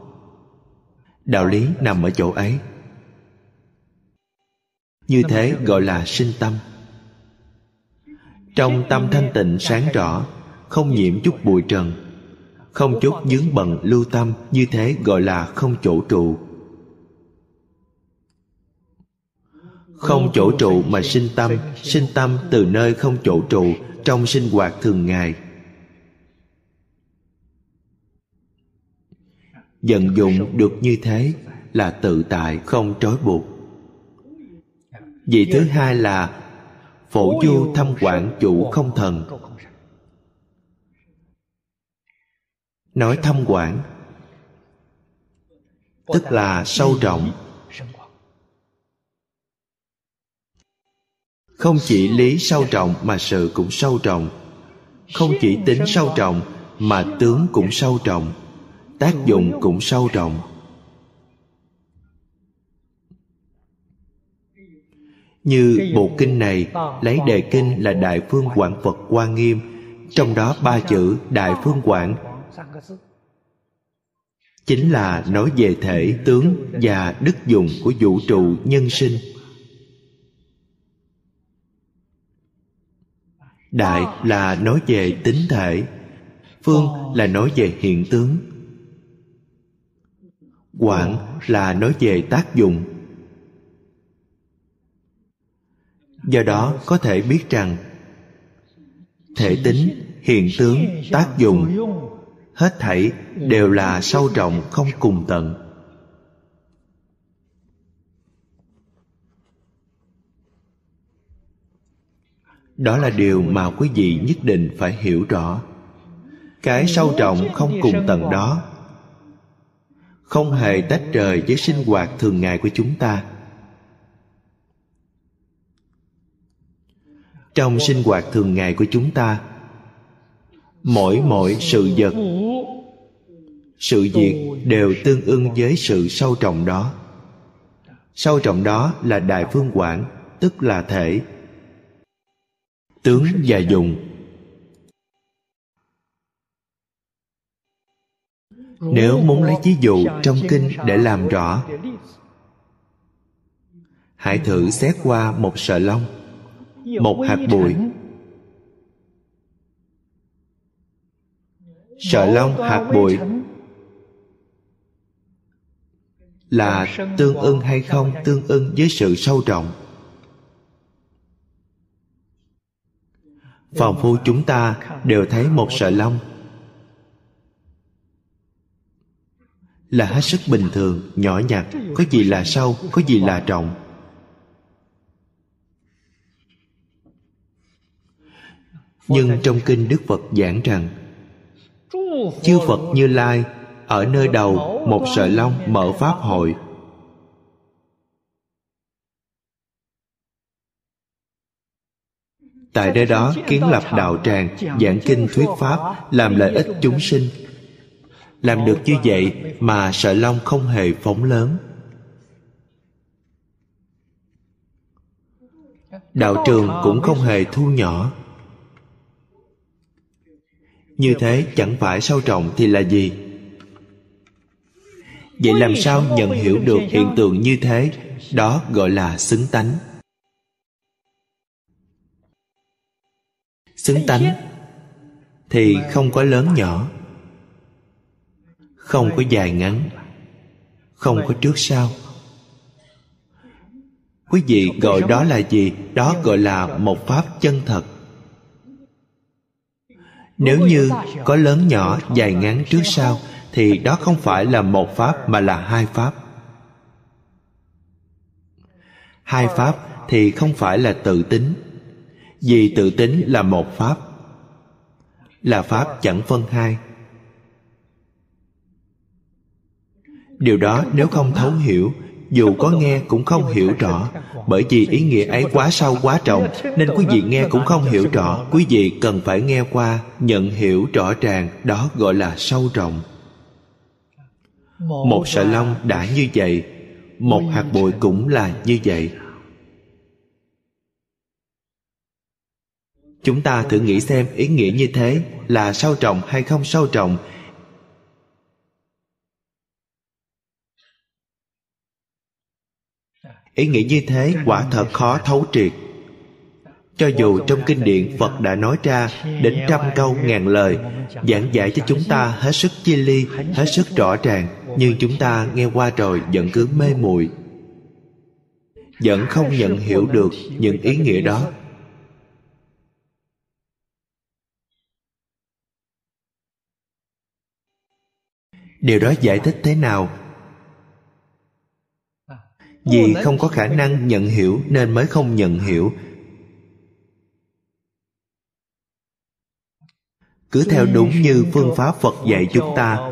S2: Đạo lý nằm ở chỗ ấy như thế gọi là sinh tâm. Trong tâm thanh tịnh sáng rõ không nhiễm chút bụi trần không chút dướng bận lưu tâm như thế gọi là không chỗ trụ. Không chỗ trụ mà sinh tâm sinh tâm từ nơi không chỗ trụ trong sinh hoạt thường ngày. Vận dụng được như thế là tự tại không trói buộc vị thứ hai là phổ du thâm quản chủ không thần. nói thâm quản tức là sâu trọng không chỉ lý sâu trọng mà sự cũng sâu trọng không chỉ tính sâu trọng mà tướng cũng sâu trọng tác dụng cũng sâu trọng như bộ kinh này lấy đề kinh là đại phương quảng phật hoa nghiêm. Trong đó ba chữ đại phương quảng chính là nói về thể tướng và đức dụng của vũ trụ nhân sinh. Đại là nói về tính thể phương là nói về hiện tướng. Quảng là nói về tác dụng do đó có thể biết rằng, thể tính, hiện tướng, tác dụng, hết thảy đều là sâu trọng không cùng tận. Đó là điều mà quý vị nhất định phải hiểu rõ. Cái sâu trọng không cùng tận đó không hề tách rời với sinh hoạt thường ngày của chúng ta. Trong sinh hoạt thường ngày của chúng ta. Mỗi mỗi sự vật, sự việc đều tương ưng với sự sâu trọng đó. Sâu trọng đó là đại phương quảng, tức là thể. Tướng và dùng. nếu muốn lấy ví dụ trong kinh để làm rõ, hãy thử xét qua một sợi lông một hạt bụi. Sợi lông hạt bụi. là tương ưng hay không tương ưng với sự sâu trọng phàm phu chúng ta đều thấy một sợi lông. Là hết sức bình thường nhỏ nhặt có gì là sâu có gì là trọng nhưng trong kinh đức phật giảng rằng, chư phật như lai ở nơi đầu một sợi lông mở pháp hội. Tại nơi đó kiến lập đạo tràng, giảng kinh thuyết pháp, làm lợi ích chúng sinh. Làm được như vậy mà sợi lông không hề phóng lớn. Đạo trường cũng không hề thu nhỏ như thế chẳng phải sâu trọng thì là gì? Vậy làm sao nhận hiểu được hiện tượng như thế? Đó gọi là xứng tánh. Xứng tánh thì không có lớn nhỏ, không có dài ngắn, không có trước sau. Quý vị gọi đó là gì? Đó gọi là một pháp chân thật nếu như có lớn nhỏ dài ngắn trước sau thì đó không phải là một pháp mà là hai pháp. Hai pháp thì không phải là tự tính vì tự tính là một pháp là pháp chẳng phân hai. Điều đó nếu không thấu hiểu dù có nghe cũng không hiểu rõ bởi vì ý nghĩa ấy quá sâu quá trọng nên quý vị nghe cũng không hiểu rõ. quý vị cần phải nghe qua nhận hiểu rõ ràng. Đó gọi là sâu rộng. Một sợi lông đã như vậy một hạt bụi cũng là như vậy. Chúng ta thử nghĩ xem ý nghĩa như thế là sâu trọng hay không sâu trọng ý nghĩa như thế quả thật khó thấu triệt. Cho dù trong kinh điển phật đã nói ra đến trăm câu ngàn lời, giảng giải cho chúng ta hết sức chia ly, hết sức rõ ràng, nhưng chúng ta nghe qua rồi vẫn cứ mê muội. Vẫn không nhận hiểu được những ý nghĩa đó. Điều đó giải thích thế nào? Vì không có khả năng nhận hiểu nên mới không nhận hiểu. Cứ theo đúng như phương pháp phật dạy chúng ta.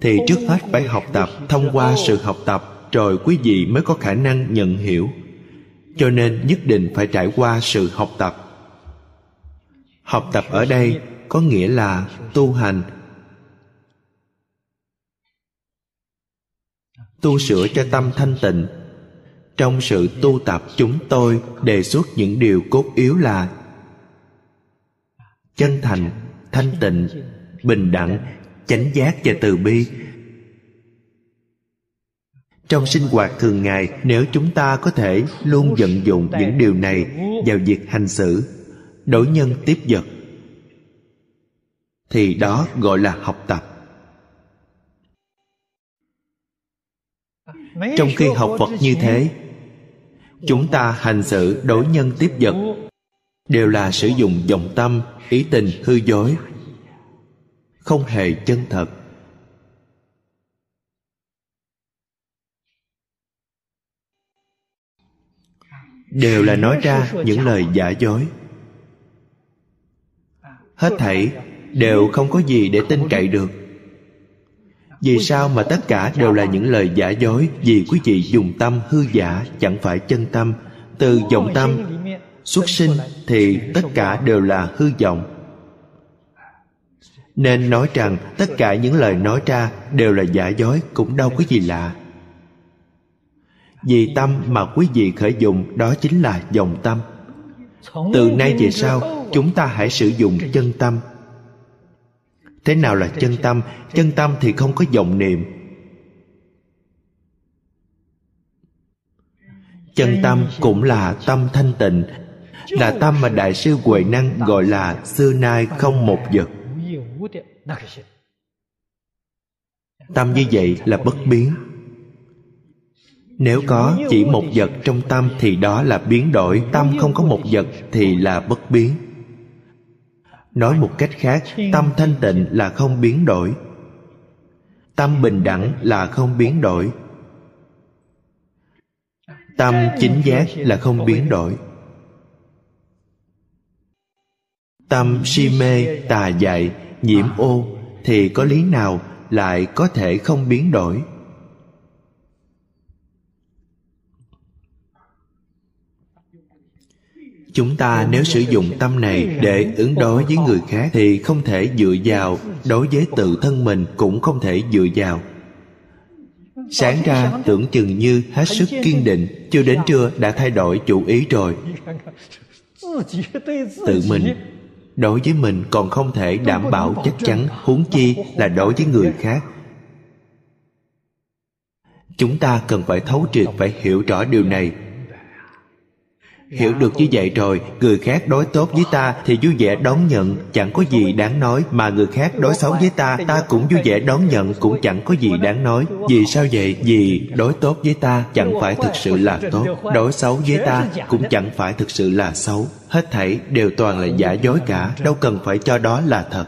S2: thì trước hết phải học tập thông qua sự học tập rồi quý vị mới có khả năng nhận hiểu. Cho nên nhất định phải trải qua sự học tập. Học tập ở đây có nghĩa là tu hành tu sửa cho tâm thanh tịnh. Trong sự tu tập chúng tôi đề xuất những điều cốt yếu là chân thành, thanh tịnh, bình đẳng, chánh giác và từ bi. Trong sinh hoạt thường ngày, nếu chúng ta có thể luôn vận dụng những điều này vào việc hành xử, đối nhân tiếp vật, thì đó gọi là học tập. Trong khi học phật như thế chúng ta hành xử đối nhân tiếp vật đều là sử dụng vọng tâm ý tình hư dối không hề chân thật. Đều là nói ra những lời giả dối. Hết thảy đều không có gì để tin cậy được vì sao mà tất cả đều là những lời giả dối? Vì quý vị dùng tâm hư giả, chẳng phải chân tâm. Từ vọng tâm xuất sinh thì tất cả đều là hư vọng. Nên nói rằng, tất cả những lời nói ra đều là giả dối, cũng đâu có gì lạ. Vì tâm mà quý vị khởi dụng đó chính là dòng tâm. Từ nay về sau, chúng ta hãy sử dụng chân tâm thế nào là chân tâm? Chân tâm thì không có vọng niệm. Chân tâm cũng là tâm thanh tịnh. Là tâm mà đại sư huệ năng gọi là xưa nay không một vật. Tâm như vậy là bất biến. Nếu có chỉ một vật trong tâm thì đó là biến đổi. Tâm không có một vật thì là bất biến nói một cách khác, tâm thanh tịnh là không biến đổi. Tâm bình đẳng là không biến đổi. Tâm chính giác là không biến đổi. Tâm si mê, tà dại, nhiễm ô thì có lý nào lại có thể không biến đổi? Chúng ta nếu sử dụng tâm này để ứng đối với người khác thì không thể dựa vào, đối với tự thân mình cũng không thể dựa vào. Sáng ra, tưởng chừng như hết sức kiên định chưa đến trưa đã thay đổi chủ ý rồi. Tự mình, đối với mình còn không thể đảm bảo chắc chắn, huống chi là đối với người khác. Chúng ta cần phải thấu triệt, phải hiểu rõ điều này hiểu được như vậy rồi, người khác đối tốt với ta thì vui vẻ đón nhận, chẳng có gì đáng nói. Mà người khác đối xấu với ta ta cũng vui vẻ đón nhận, cũng chẳng có gì đáng nói. Vì sao vậy? Vì đối tốt với ta chẳng phải thực sự là tốt. Đối xấu với ta cũng chẳng phải thực sự là xấu. Hết thảy đều toàn là giả dối cả, đâu cần phải cho đó là thật.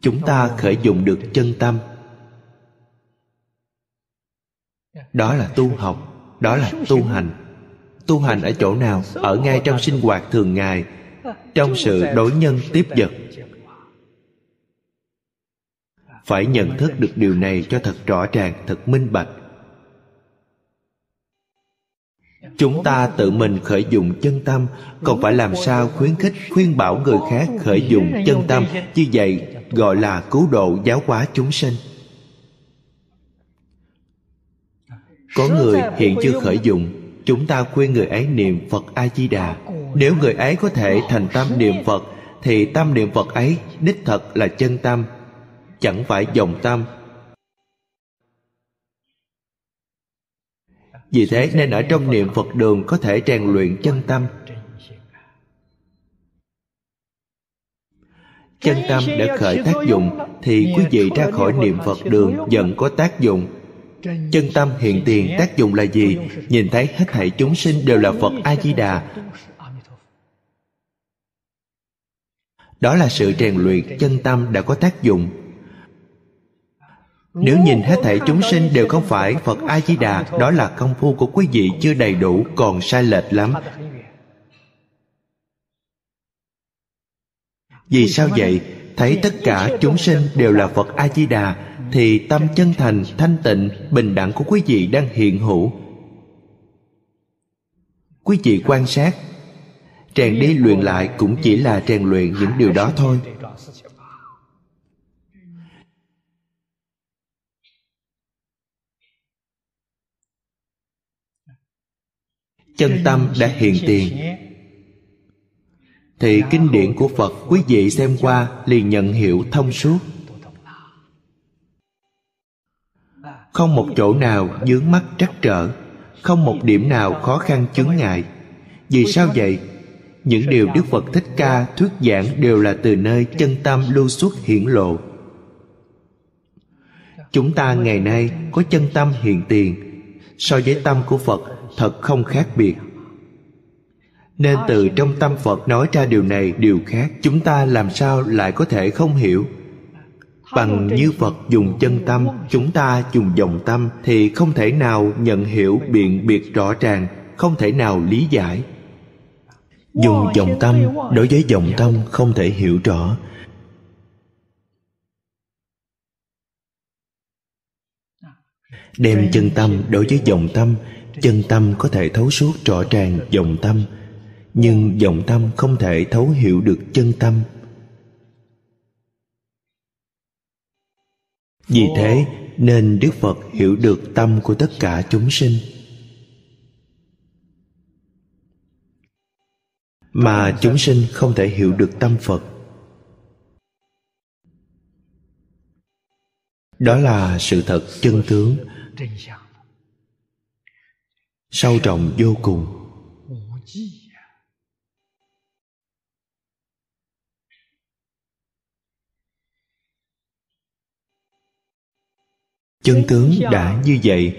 S2: Chúng ta khởi dụng được chân tâm. Đó là tu học, đó là tu hành tu hành ở chỗ nào, ở ngay trong sinh hoạt thường ngày, trong sự đối nhân tiếp vật. Phải nhận thức được điều này cho thật rõ ràng, thật minh bạch. Chúng ta tự mình khởi dụng chân tâm, còn phải làm sao khuyến khích, khuyên bảo người khác khởi dụng chân tâm, như vậy gọi là cứu độ giáo hóa chúng sinh. Có người hiện chưa khởi dụng chúng ta khuyên người ấy niệm phật a di đà nếu người ấy có thể thành tâm niệm phật, thì tâm niệm phật ấy đích thật là chân tâm chẳng phải dòng tâm vì thế nên ở trong niệm phật đường có thể rèn luyện chân tâm chân tâm đã khởi tác dụng, thì quý vị ra khỏi niệm phật đường vẫn có tác dụng chân tâm hiện tiền tác dụng là gì? Nhìn thấy hết thảy chúng sinh đều là phật a di đà đó là sự rèn luyện chân tâm đã có tác dụng. Nếu nhìn hết thảy chúng sinh đều không phải phật a di đà đó là công phu của quý vị chưa đầy đủ, còn sai lệch lắm. Vì sao vậy? Thấy tất cả chúng sinh đều là phật a di đà thì tâm chân thành, thanh tịnh, bình đẳng của quý vị đang hiện hữu. Quý vị quan sát rèn đi luyện lại cũng chỉ là rèn luyện những điều đó thôi. Chân tâm đã hiện tiền. Thì kinh điển của phật quý vị xem qua liền nhận hiểu thông suốt. Không một chỗ nào dướng mắt trắc trở, không một điểm nào khó khăn chướng ngại. Vì sao vậy? Những điều đức phật thích ca thuyết giảng đều là từ nơi chân tâm lưu xuất hiển lộ. Chúng ta ngày nay có chân tâm hiện tiền, so với tâm của phật thật không khác biệt. Nên từ trong tâm phật nói ra điều này điều khác, chúng ta làm sao lại có thể không hiểu? Bằng như phật dùng chân tâm, chúng ta dùng dòng tâm thì không thể nào nhận hiểu biện biệt rõ ràng, không thể nào lý giải. Dùng dòng tâm, đối với dòng tâm không thể hiểu rõ. Đem chân tâm đối với dòng tâm, chân tâm có thể thấu suốt rõ ràng dòng tâm. Nhưng dòng tâm không thể thấu hiểu được chân tâm. Vì thế, nên đức phật hiểu được tâm của tất cả chúng sinh. Mà chúng sinh không thể hiểu được tâm phật. Đó là sự thật chân tướng. Sâu trọng vô cùng. Chân tướng đã như vậy.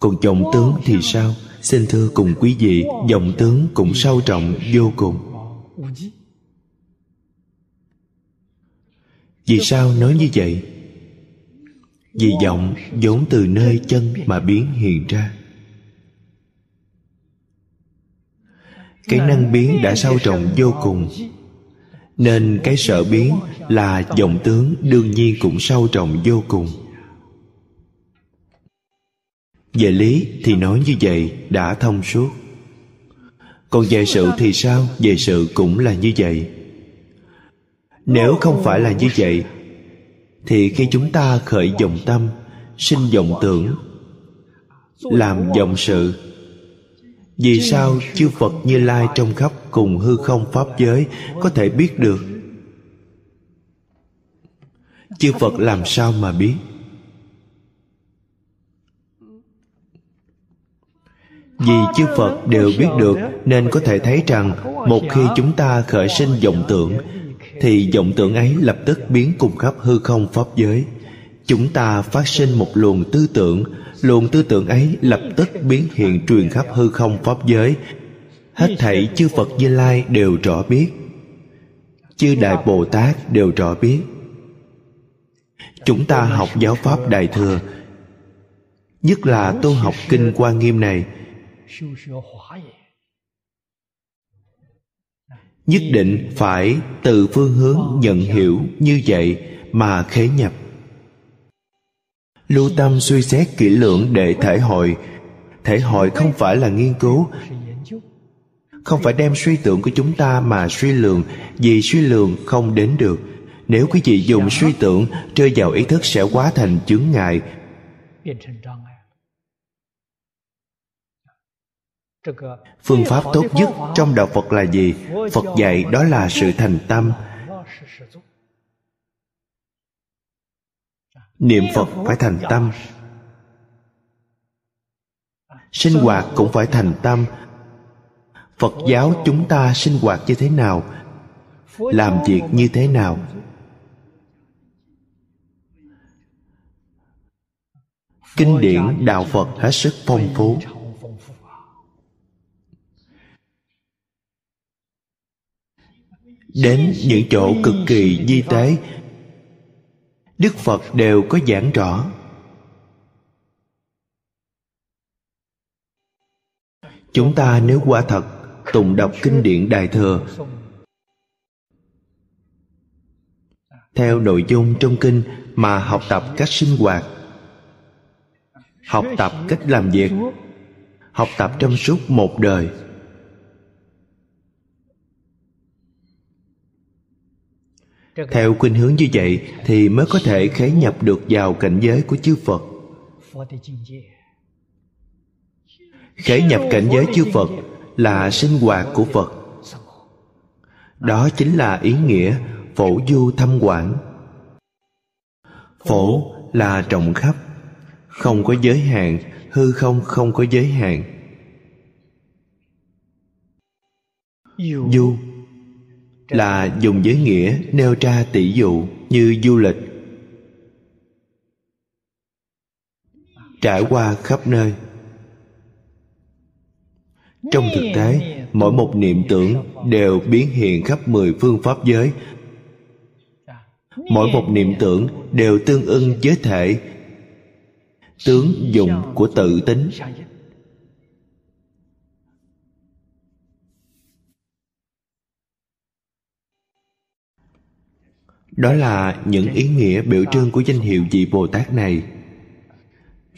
S2: Còn vọng tướng thì sao? Xin thưa cùng quý vị vọng tướng cũng sâu trọng vô cùng. Vì sao nói như vậy? Vì vọng vốn từ nơi chân mà biến hiện ra. Cái năng biến đã sâu trọng vô cùng nên cái sợ biến là vọng tướng đương nhiên cũng sâu trọng vô cùng. Về lý thì nói như vậy đã thông suốt. Còn về sự thì sao? Về sự cũng là như vậy. Nếu không phải là như vậy, thì khi chúng ta khởi vọng tâm, sinh vọng tưởng, làm vọng sự, vì sao chư phật như lai trong khắp cùng hư không pháp giới có thể biết được. Chư phật làm sao mà biết? Vì chư phật đều biết được nên có thể thấy rằng một khi chúng ta khởi sinh vọng tưởng, thì vọng tưởng ấy lập tức biến cùng khắp hư không pháp giới. Chúng ta phát sinh một luồng tư tưởng, luồng tư tưởng ấy lập tức biến hiện truyền khắp hư không pháp giới hết thảy chư phật như lai đều rõ biết. Chư đại bồ tát đều rõ biết. Chúng ta học giáo pháp đại thừa, nhất là tu học kinh quan nghiêm này, nhất định phải từ phương hướng nhận hiểu như vậy mà khế nhập. Lưu tâm suy xét kỹ lưỡng để thể hội. Thể hội không phải là nghiên cứu không phải đem suy tưởng của chúng ta mà suy lường, vì suy lường không đến được. Nếu quý vị dùng suy tưởng, rơi vào ý thức sẽ quá thành chướng ngại. Phương pháp tốt nhất trong đạo phật là gì? Phật dạy đó là sự thành tâm. Niệm phật phải thành tâm. Sinh hoạt cũng phải thành tâm phật giáo chúng ta sinh hoạt như thế nào? Làm việc như thế nào? Kinh điển đạo phật hết sức phong phú. Đến những chỗ cực kỳ di tế, đức phật đều có giảng rõ. Chúng ta nếu quả thật tụng đọc kinh điển đại thừa theo nội dung trong kinh mà học tập cách sinh hoạt, học tập cách làm việc, học tập trong suốt một đời. Theo khuynh hướng như vậy thì mới có thể khế nhập được vào cảnh giới của chư phật. Khế nhập cảnh giới chư phật là sinh hoạt của phật. Đó chính là ý nghĩa phổ du thâm quản phổ là rộng khắp, không có giới hạn, hư không không có giới hạn. Du là dùng giới nghĩa nêu ra tỷ dụ như du lịch, trải qua khắp nơi trong thực tế, mỗi một niệm tưởng đều biến hiện khắp mười phương pháp giới. Mỗi một niệm tưởng đều tương ưng với thể, tướng dụng của tự tính. Đó là những ý nghĩa biểu trưng của danh hiệu vị bồ tát này.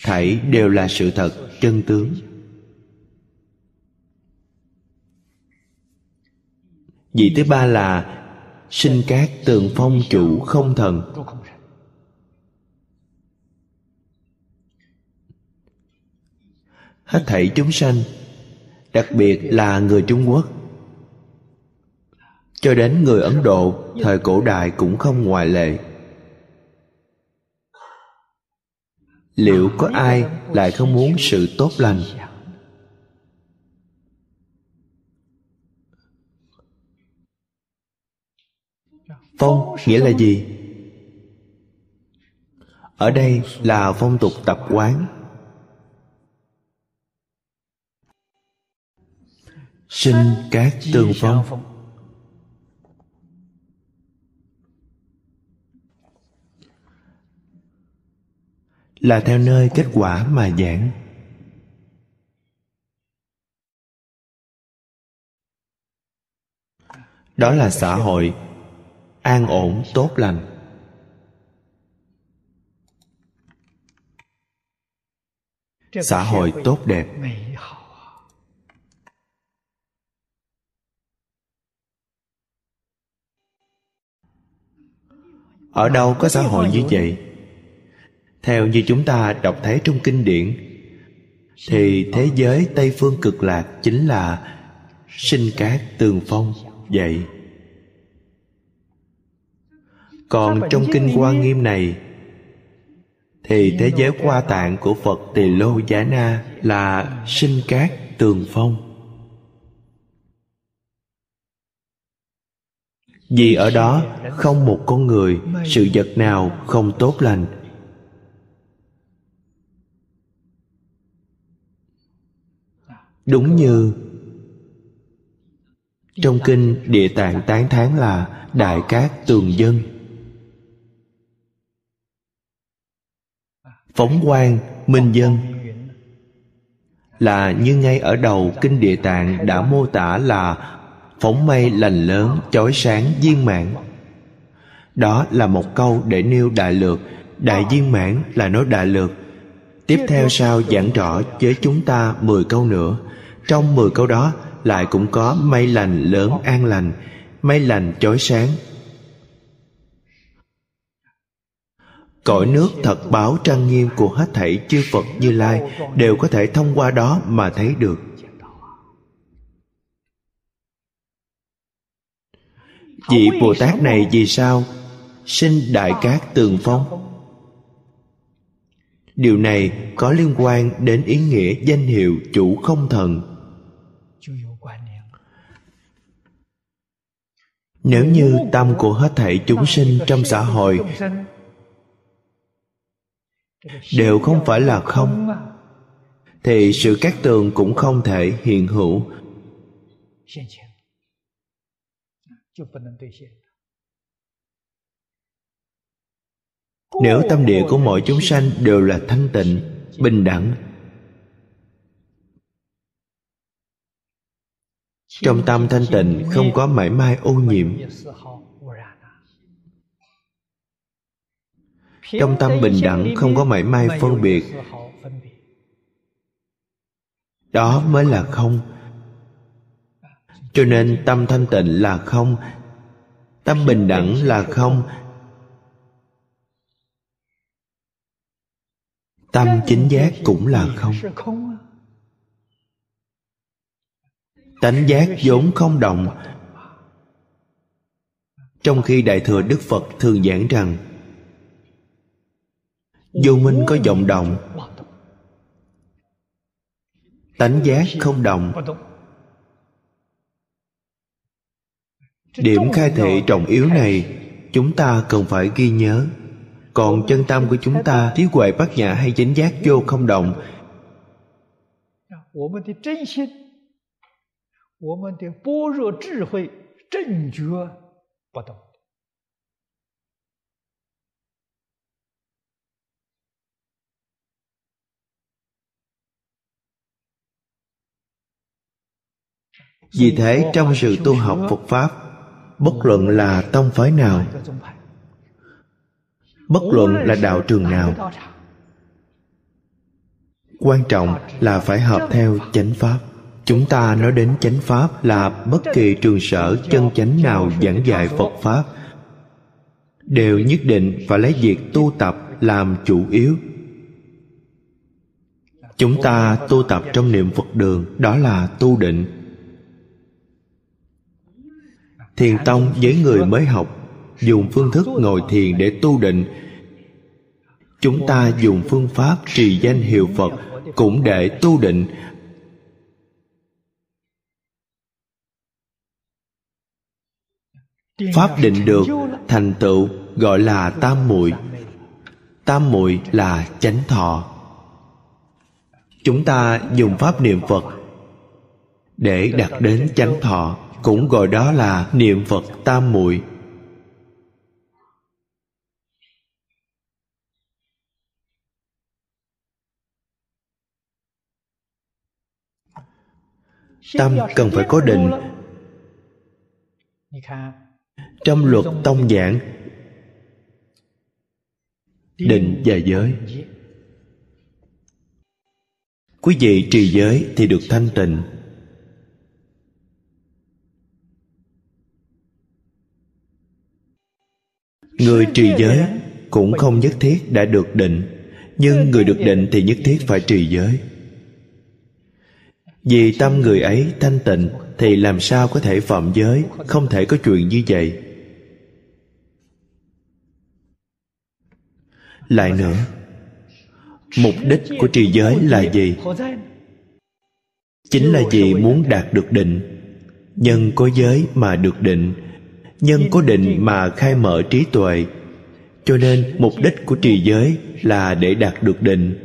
S2: Thảy đều là sự thật, chân tướng. Vị thứ ba là sinh cát tường phong chủ không thần. Hết thảy chúng sanh, đặc biệt là người trung quốc, cho đến người ấn độ, thời cổ đại cũng không ngoại lệ. Liệu có ai lại không muốn sự tốt lành? Phong nghĩa là gì? Ở đây là phong tục tập quán. Sinh các tương phong là theo nơi kết quả mà giảng. Đó là xã hội an ổn, tốt lành. Xã hội tốt đẹp. Ở đâu có xã hội như vậy? Theo như chúng ta đọc thấy trong kinh điển, thì thế giới tây phương cực lạc chính là sinh cát tường phong, vậy còn trong kinh hoa nghiêm? Này thì thế giới qua tạng của phật tỳ lô giá na là sinh cát tường phong. Vì ở đó không một con người sự vật nào không tốt lành. Đúng như trong kinh địa tạng tán thán là đại cát tường dân phóng quang, minh dân. Là như ngay ở đầu kinh địa tạng đã mô tả là phóng mây lành lớn, chói sáng, viên mãn. Đó là một câu để nêu đại lược. Đại viên mãn là nói đại lược. Tiếp theo sau giảng rõ với chúng ta 10 câu nữa. Trong 10 câu đó lại cũng có mây lành lớn an lành, mây lành chói sáng cõi nước thật báo trang nghiêm của hết thảy chư phật như lai đều có thể thông qua đó mà thấy được. Vị bồ tát này vì sao sinh đại cát tường phong? Điều này có liên quan đến ý nghĩa danh hiệu chủ không thần. Nếu như tâm của hết thảy chúng sinh trong xã hội đều không phải là không. Thì sự cát tường cũng không thể hiện hữu. Nếu tâm địa của mọi chúng sanh đều là thanh tịnh, bình đẳng, trong tâm thanh tịnh không có mảy may ô nhiễm trong tâm bình đẳng không có mảy may phân biệt. Đó mới là không. Cho nên tâm thanh tịnh là không. Tâm bình đẳng là không. Tâm chính giác cũng là không. Tánh giác vốn không động. Trong khi đại thừa đức phật thường giảng rằng vô minh có vọng động, tánh giác không động. Điểm khai thị trọng yếu này, chúng ta cần phải ghi nhớ. Còn chân tâm của chúng ta, trí huệ bát nhã hay chánh giác vô không động vì thế, trong sự tu học phật pháp, bất luận là tông phái nào, bất luận là đạo trường nào, quan trọng là phải hợp theo chánh pháp. Chúng ta nói đến chánh pháp là bất kỳ trường sở chân chánh nào giảng dạy phật pháp đều nhất định phải lấy việc tu tập làm chủ yếu. Chúng ta tu tập trong niệm phật đường, đó là tu định thiền tông với người mới học, dùng phương thức ngồi thiền để tu định. Chúng ta dùng phương pháp trì danh hiệu phật cũng để tu định. Pháp định được thành tựu gọi là tam muội. Tam muội là chánh thọ. Chúng ta dùng pháp niệm phật để đạt đến chánh thọ cũng gọi đó là niệm phật tam muội. Tâm cần phải có định. Trong luật tông giảng, định và giới. Quý vị trì giới thì được thanh tịnh. Người trì giới cũng không nhất thiết đã được định nhưng người được định thì nhất thiết phải trì giới. Vì tâm người ấy thanh tịnh thì làm sao có thể phạm giới không thể có chuyện như vậy. Lại nữa mục đích của trì giới là gì? Chính là vì muốn đạt được định nhân có giới mà được định nhân có định mà khai mở trí tuệ. Cho nên mục đích của trì giới là để đạt được định.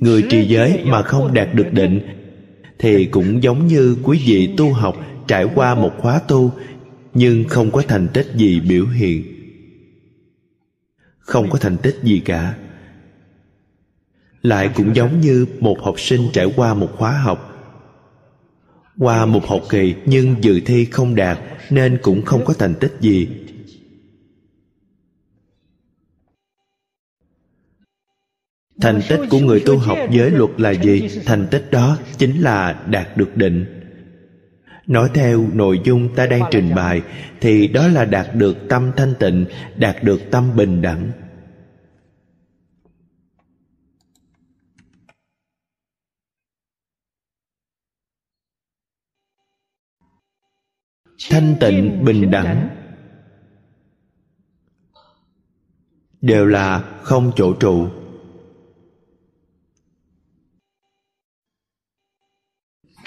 S2: Người trì giới mà không đạt được định thì cũng giống như quý vị tu học trải qua một khóa tu, nhưng không có thành tích gì biểu hiện. Không có thành tích gì cả. Lại cũng giống như một học sinh trải qua một khóa học qua một học kỳ nhưng dự thi không đạt nên cũng không có thành tích gì. Thành tích của người tu học giới luật là gì? Thành tích đó chính là đạt được định. Nói theo nội dung ta đang trình bày thì đó là đạt được tâm thanh tịnh, đạt được tâm bình đẳng. Thanh tịnh, bình đẳng. Đều là không chỗ trụ.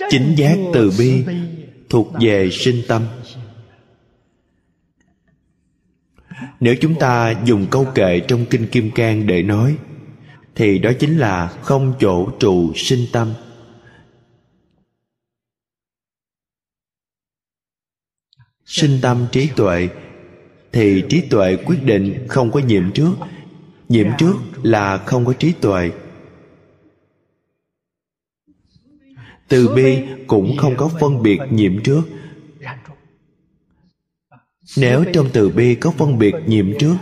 S2: Chính giác từ bi thuộc về sinh tâm. Nếu chúng ta dùng câu kệ trong kinh kim cang để nói, thì đó chính là không chỗ trụ sinh tâm. Sinh tâm trí tuệ, thì trí tuệ quyết định không có nhiễm trước. Nhiễm trước là không có trí tuệ. Từ bi cũng không có phân biệt nhiễm trước. Nếu trong từ bi có phân biệt nhiễm trước,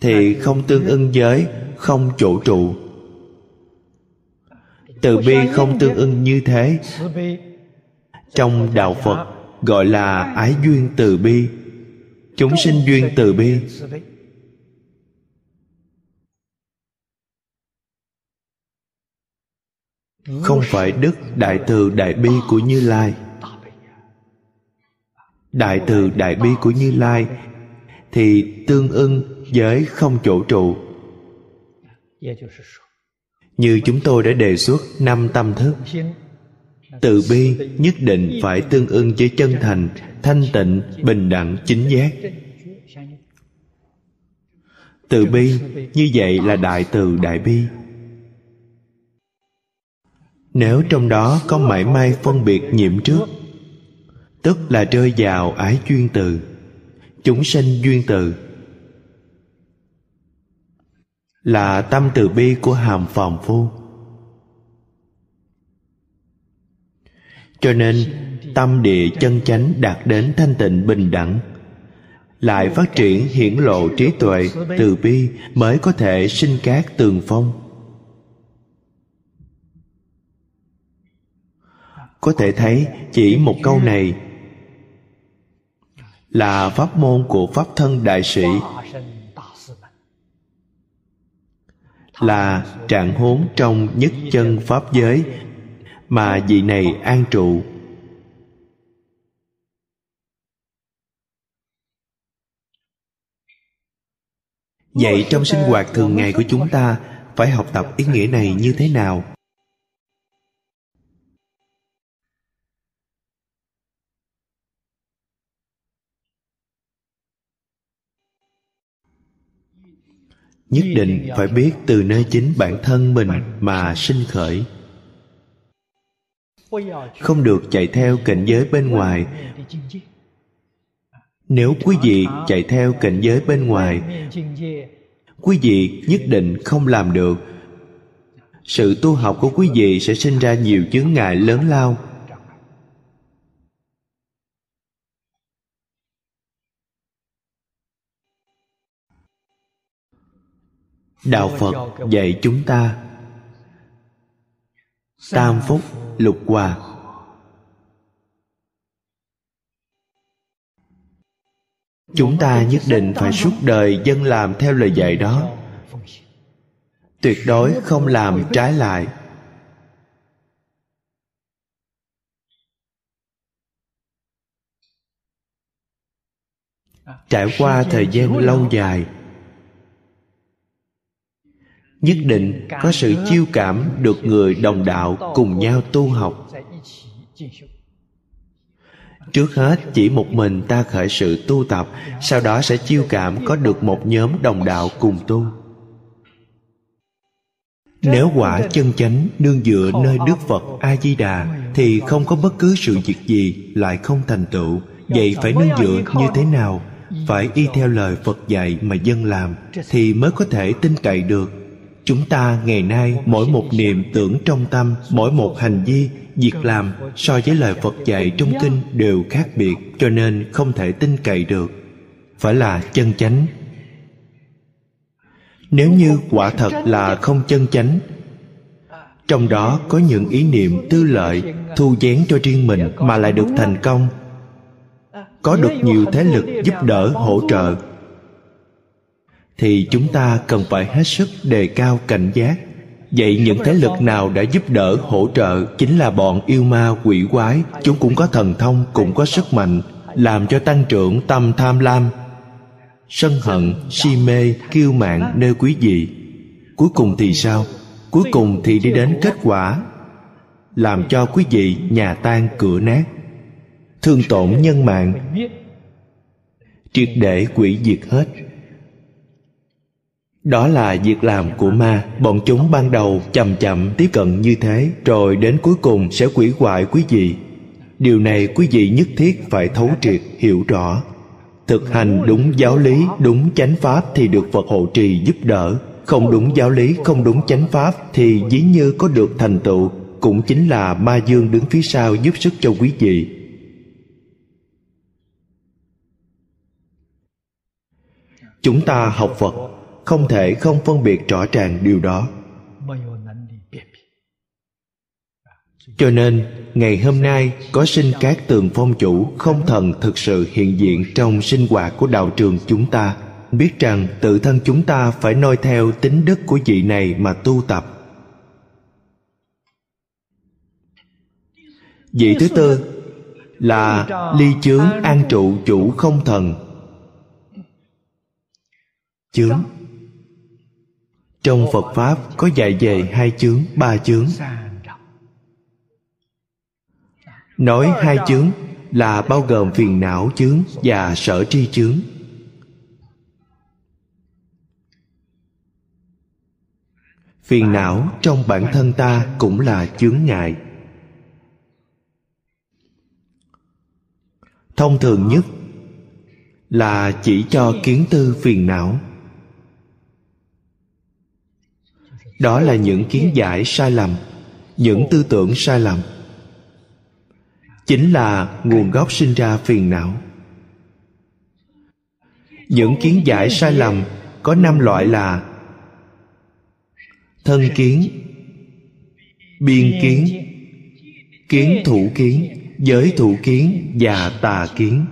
S2: thì không tương ưng giới, không chỗ trụ. Từ bi không tương ưng như thế trong đạo phật gọi là ái duyên từ bi. Chúng sinh duyên từ bi. Không phải đức đại từ đại bi của như lai. Đại từ đại bi của như lai thì tương ưng với không chỗ trụ. Như chúng tôi đã đề xuất năm tâm thức từ bi nhất định phải tương ưng với chân thành, thanh tịnh, bình đẳng, chính giác. Từ bi, như vậy là đại từ đại bi. Nếu trong đó có mảy may phân biệt nhiễm trước, tức là rơi vào ái duyên từ, chúng sanh duyên từ, là tâm từ bi của hàm phàm phu. Cho nên, tâm địa chân chánh đạt đến thanh tịnh bình đẳng, lại phát triển hiển lộ trí tuệ từ bi mới có thể sinh các tường phong. Có thể thấy chỉ một câu này là pháp môn của pháp thân đại sĩ, là trạng huống trong nhất chân pháp giới mà vị này an trụ. Vậy trong sinh hoạt thường ngày của chúng ta, phải học tập ý nghĩa này như thế nào? Nhất định phải biết từ nơi chính bản thân mình mà sinh khởi không được chạy theo cảnh giới bên ngoài. Nếu quý vị chạy theo cảnh giới bên ngoài, quý vị nhất định không làm được. Sự tu học của quý vị sẽ sinh ra nhiều chướng ngại lớn lao. Đạo phật dạy chúng ta tam phúc lục hòa. Chúng ta nhất định phải suốt đời dân làm theo lời dạy đó. Tuyệt đối không làm trái lại. Trải qua thời gian lâu dài nhất định có sự chiêu cảm được người đồng đạo cùng nhau tu học. trước hết chỉ một mình ta khởi sự tu tập sau đó sẽ chiêu cảm có được một nhóm đồng đạo cùng tu. Nếu quả chân chánh nương dựa nơi đức phật a di đà thì không có bất cứ sự việc gì lại không thành tựu. Vậy phải nương dựa như thế nào? Phải y theo lời phật dạy mà dân làm thì mới có thể tin cậy được chúng ta ngày nay mỗi một niệm tưởng trong tâm, mỗi một hành vi, việc làm so với lời phật dạy trong kinh đều khác biệt, cho nên không thể tin cậy được. Phải là chân chánh. Nếu như quả thật là không chân chánh, trong đó có những ý niệm tư lợi, thu vén cho riêng mình mà lại được thành công. Có được nhiều thế lực giúp đỡ, hỗ trợ thì chúng ta cần phải hết sức đề cao cảnh giác. Vậy những thế lực nào đã giúp đỡ, hỗ trợ chính là bọn yêu ma quỷ quái. Chúng cũng có thần thông, cũng có sức mạnh, làm cho tăng trưởng tâm tham lam. Sân hận, si mê, kiêu mạn, nơi quý vị. Cuối cùng thì sao? Cuối cùng thì đi đến kết quả, làm cho quý vị nhà tan cửa nát. Thương tổn nhân mạng. Triệt để quỷ diệt hết đó là việc làm của ma. Bọn chúng ban đầu chậm chậm tiếp cận như thế, rồi đến cuối cùng sẽ quỷ hoại quý vị. Điều này quý vị nhất thiết phải thấu triệt, hiểu rõ. Thực hành đúng giáo lý, đúng chánh pháp thì được phật hộ trì giúp đỡ. Không đúng giáo lý, không đúng chánh pháp thì dĩ như có được thành tựu, cũng chính là ma dương đứng phía sau giúp sức cho quý vị. Chúng ta học phật không thể không phân biệt rõ ràng điều đó. Cho nên, ngày hôm nay có sinh các tường phong chủ không thần thực sự hiện diện trong sinh hoạt của đạo trường chúng ta. Biết rằng tự thân chúng ta phải noi theo tính đức của vị này mà tu tập. Vị thứ tư là ly chướng an trụ chủ không thần. Chướng trong phật pháp có dạy về hai chướng, ba chướng. Nói hai chướng là bao gồm phiền não chướng và sở tri chướng. Phiền não trong bản thân ta cũng là chướng ngại. Thông thường nhất là chỉ cho kiến tư phiền não. Đó là những kiến giải sai lầm, những tư tưởng sai lầm. Chính là nguồn gốc sinh ra phiền não. Những kiến giải sai lầm có năm loại là thân kiến, biên kiến kiến thủ kiến, giới thủ kiến và tà kiến.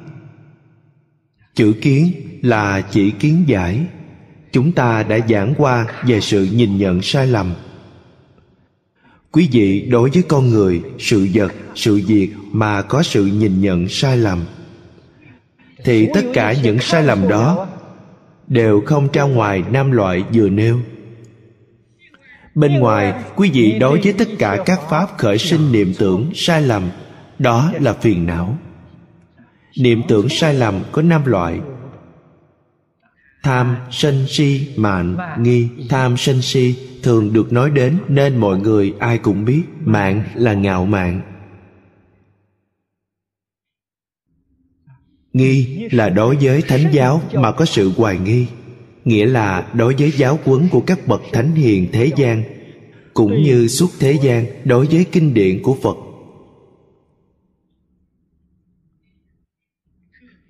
S2: Chữ kiến là chỉ kiến giải chúng ta đã giảng qua về sự nhìn nhận sai lầm. Quý vị, đối với con người, sự vật, sự việc mà có sự nhìn nhận sai lầm, thì tất cả những sai lầm đó đều không ra ngoài năm loại vừa nêu. Bên ngoài, quý vị đối với tất cả các pháp khởi sinh niệm tưởng sai lầm, đó là phiền não. Niệm tưởng sai lầm có năm loại tham sân si, mạn, nghi. Tham sân si thường được nói đến nên mọi người ai cũng biết mạng là ngạo mạn. Nghi là đối với thánh giáo mà có sự hoài nghi, nghĩa là đối với giáo huấn của các bậc thánh hiền thế gian, cũng như suốt thế gian đối với kinh điển của phật.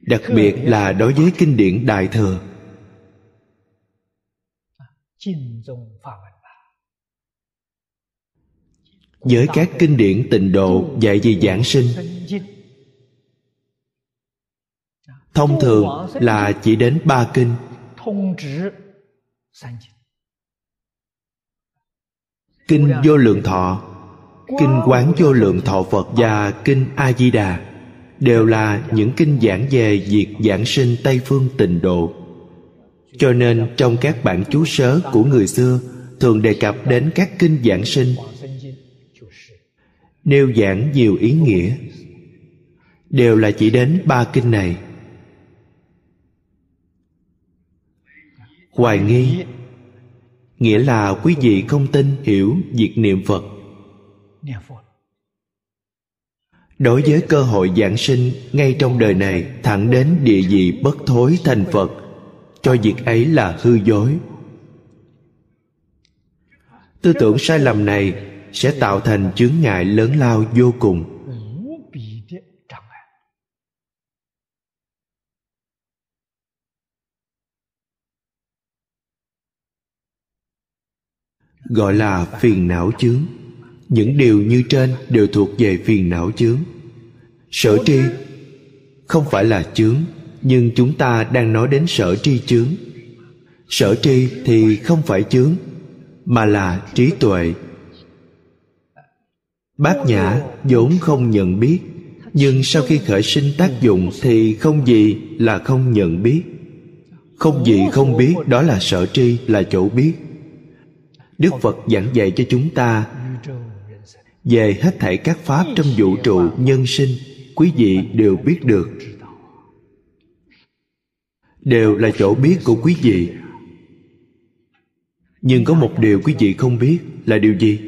S2: Đặc biệt là đối với kinh điển đại thừa với các kinh điển tịnh độ dạy về giảng sinh thông thường là chỉ đến ba kinh. Kinh vô lượng thọ kinh quán vô lượng thọ phật và kinh a di đà đều là những kinh giảng về việc giảng sinh tây phương tịnh độ cho nên trong các bản chú sớ của người xưa, thường đề cập đến các kinh giảng sinh. Nêu giảng nhiều ý nghĩa. Đều là chỉ đến ba kinh này. Hoài nghi. Nghĩa là quý vị không tin, hiểu việc niệm phật. Đối với cơ hội giảng sinh, ngay trong đời này, thẳng đến địa vị bất thối thành phật cho việc ấy là hư dối. Tư tưởng sai lầm này sẽ tạo thành chướng ngại lớn lao vô cùng. Gọi là phiền não chướng. Những điều như trên đều thuộc về phiền não chướng. Sở tri không phải là chướng nhưng chúng ta đang nói đến sở tri chướng. Sở tri thì không phải chướng, mà là trí tuệ. Bát nhã vốn không nhận biết, nhưng sau khi khởi sinh tác dụng thì không gì là không nhận biết. Không gì không biết, đó là sở tri, là chỗ biết. Đức phật giảng dạy cho chúng ta về hết thảy các pháp trong vũ trụ nhân sinh, quý vị đều biết được đều là chỗ biết của quý vị. Nhưng có một điều quý vị không biết là điều gì?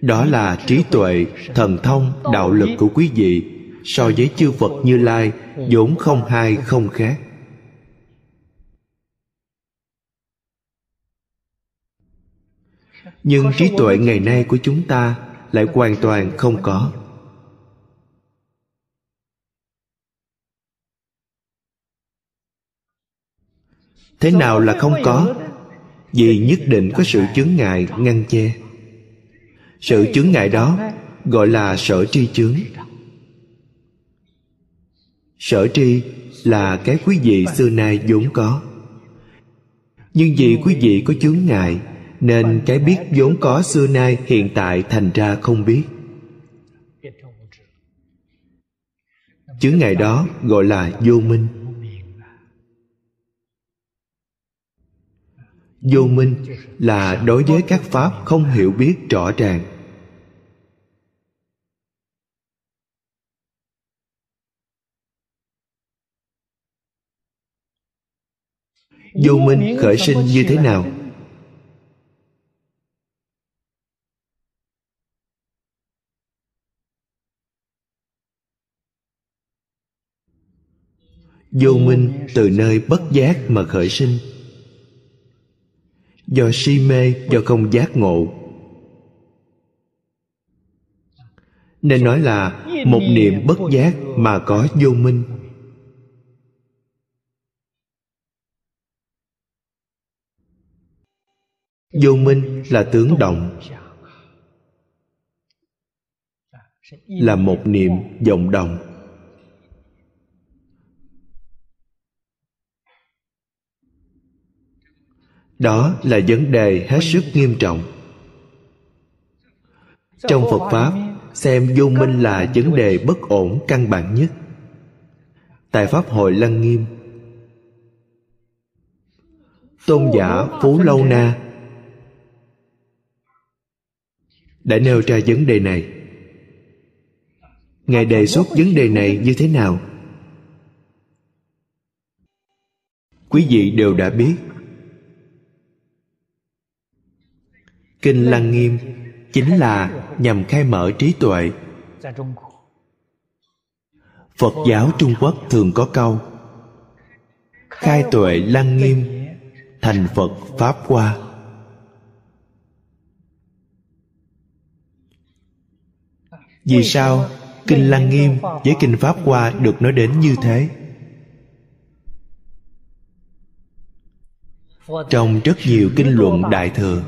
S2: Đó là trí tuệ, thần thông, đạo lực của quý vị, so với chư phật như lai, vốn không hai, không khác. Nhưng trí tuệ ngày nay của chúng ta lại hoàn toàn không có. Thế nào là không có? Vì nhất định có sự chướng ngại ngăn che. Sự chướng ngại đó gọi là sở tri chướng. Sở tri là cái quý vị xưa nay vốn có. Nhưng vì quý vị có chướng ngại, nên cái biết vốn có xưa nay hiện tại thành ra không biết. Chướng ngại đó gọi là vô minh. Vô minh là đối với các pháp không hiểu biết rõ ràng. Vô minh khởi sinh như thế nào? Vô minh từ nơi bất giác mà khởi sinh do si mê do không giác ngộ. Nên nói là một niệm bất giác mà có vô minh. Vô minh là tướng động. Là một niệm vọng động. Đó là vấn đề hết sức nghiêm trọng. Trong phật pháp, xem vô minh là vấn đề bất ổn căn bản nhất. Tại pháp hội lăng nghiêm, tôn giả phú lâu na đã nêu ra vấn đề này. Ngài đề xuất vấn đề này như thế nào? Quý vị đều đã biết kinh lăng nghiêm chính là nhằm khai mở trí tuệ. Phật giáo trung quốc thường có câu, khai tuệ lăng nghiêm, thành phật pháp hoa. Vì sao kinh lăng nghiêm với kinh pháp hoa được nói đến như thế? Trong rất nhiều kinh luận đại thừa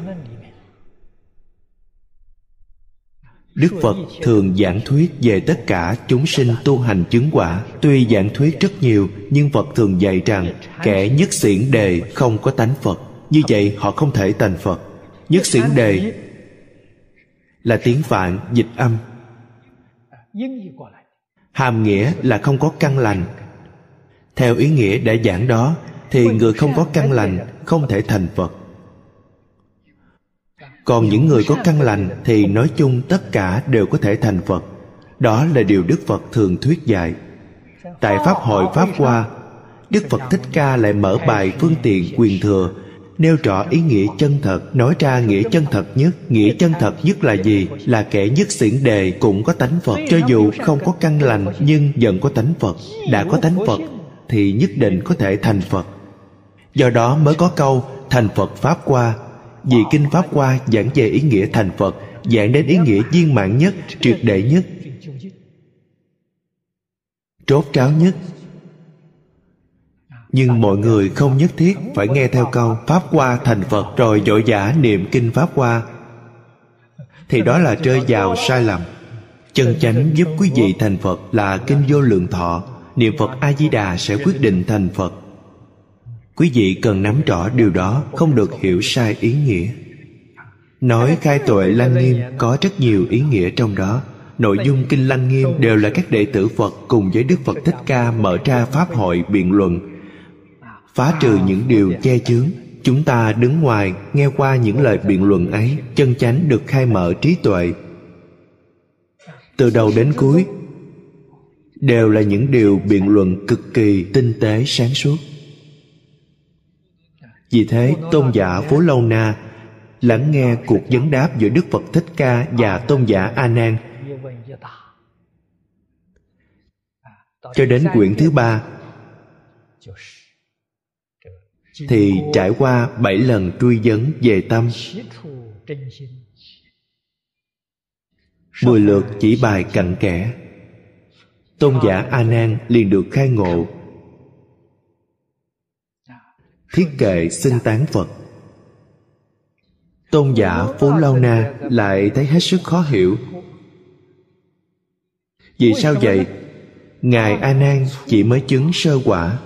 S2: Đức Phật thường giảng thuyết về tất cả chúng sinh tu hành chứng quả. Tuy giảng thuyết rất nhiều, Nhưng Phật thường dạy rằng Kẻ nhất xiển đề không có tánh Phật. Như vậy, họ không thể thành Phật. Nhất xiển đề Là tiếng Phạn, dịch âm. Hàm nghĩa là không có căn lành. Theo ý nghĩa đã giảng đó, Thì người không có căn lành Không thể thành Phật còn những người có căn lành thì nói chung tất cả đều có thể thành phật. Đó là điều đức phật thường thuyết dạy. Tại pháp hội pháp hoa, đức phật thích ca lại mở bài phương tiện quyền thừa, nêu rõ ý nghĩa chân thật, nói ra nghĩa chân thật nhất. Nghĩa chân thật nhất là gì? Là kẻ nhất xiển đề cũng có tánh phật. Cho dù không có căn lành nhưng vẫn có tánh phật. Đã có tánh phật thì nhất định có thể thành phật. Do đó mới có câu thành phật pháp qua vì kinh pháp hoa giảng về ý nghĩa thành phật, giảng đến ý nghĩa viên mãn nhất, triệt để nhất. Trốt tráo nhất. Nhưng mọi người không nhất thiết phải nghe theo câu pháp hoa thành phật rồi dội giả niệm kinh pháp hoa. Thì đó là rơi vào sai lầm. Chân chánh giúp quý vị thành phật là kinh vô lượng thọ. Niệm phật a di đà sẽ quyết định thành phật quý vị cần nắm rõ điều đó, không được hiểu sai ý nghĩa. Nói khai tuệ lăng nghiêm có rất nhiều ý nghĩa trong đó. Nội dung kinh lăng nghiêm đều là các đệ tử phật cùng với đức phật thích ca mở ra pháp hội biện luận. Phá trừ những điều che chướng, chúng ta đứng ngoài nghe qua những lời biện luận ấy, chân chánh được khai mở trí tuệ. Từ đầu đến cuối, đều là những điều biện luận cực kỳ tinh tế sáng suốt vì thế, tôn giả phố Lâu Na lắng nghe cuộc vấn đáp giữa Đức Phật Thích Ca và tôn giả A Nan. Cho đến quyển thứ ba, thì trải qua bảy lần truy vấn về tâm, mười lượt chỉ bài cặn kẽ, tôn giả a nan liền được khai ngộ thiết kệ xưng tán phật. Tôn giả phú lao na lại thấy hết sức khó hiểu. Vì sao vậy? Ngài a nan chỉ mới chứng sơ quả.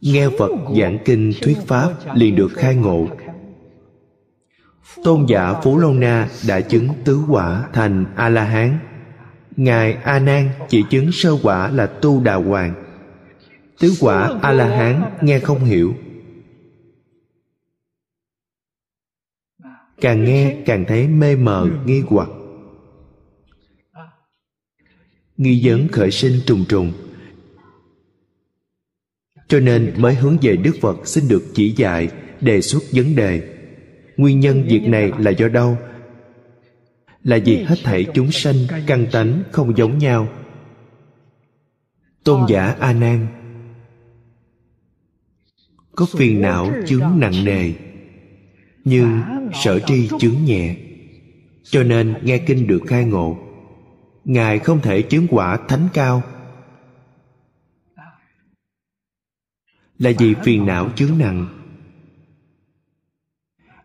S2: Nghe phật giảng kinh thuyết pháp liền được khai ngộ. Tôn giả phú lâu na đã chứng tứ quả thành a la hán. Ngài a nan chỉ chứng sơ quả là tu đà hoàng tứ quả a la hán nghe không hiểu. Càng nghe càng thấy mê mờ, nghi hoặc. Nghi vấn khởi sinh trùng trùng. Cho nên mới hướng về đức phật xin được chỉ dạy, đề xuất vấn đề. Nguyên nhân việc này là do đâu? Là vì hết thảy chúng sanh căn tánh không giống nhau. Tôn giả a nan có phiền não chướng nặng nề, nhưng sở tri chướng nhẹ. Cho nên nghe kinh được khai ngộ, ngài không thể chứng quả thánh cao. Là vì phiền não chướng nặng.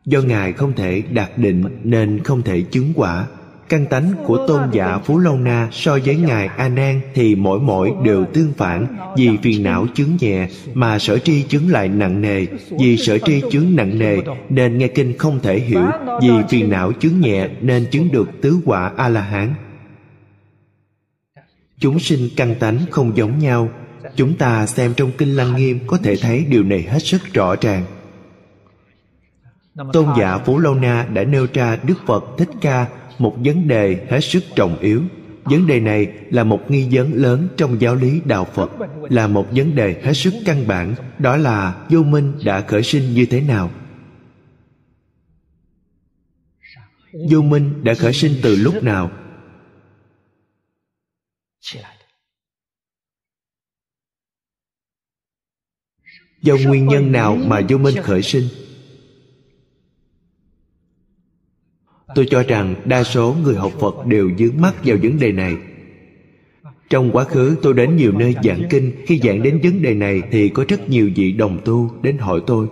S2: Do ngài không thể đạt định nên không thể chứng quả căn tánh của tôn giả phú lâu na so với ngài a nan thì mỗi mỗi đều tương phản, vì phiền não chứng nhẹ mà sở tri chứng lại nặng nề. Vì sở tri chứng nặng nề nên nghe kinh không thể hiểu, vì phiền não chứng nhẹ nên chứng được tứ quả a la hán chúng sinh căn tánh không giống nhau. Chúng ta xem trong kinh lăng nghiêm có thể thấy điều này hết sức rõ ràng. Tôn giả phú lâu na đã nêu ra đức phật thích ca một vấn đề hết sức trọng yếu. Vấn đề này là một nghi vấn lớn trong giáo lý đạo phật, là một vấn đề hết sức căn bản, đó là vô minh đã khởi sinh như thế nào. Vô minh đã khởi sinh từ lúc nào? Do nguyên nhân nào mà vô minh khởi sinh? Tôi cho rằng đa số người học phật đều dướng mắt vào vấn đề này. Trong quá khứ, tôi đến nhiều nơi giảng kinh. Khi giảng đến vấn đề này thì có rất nhiều vị đồng tu đến hỏi tôi,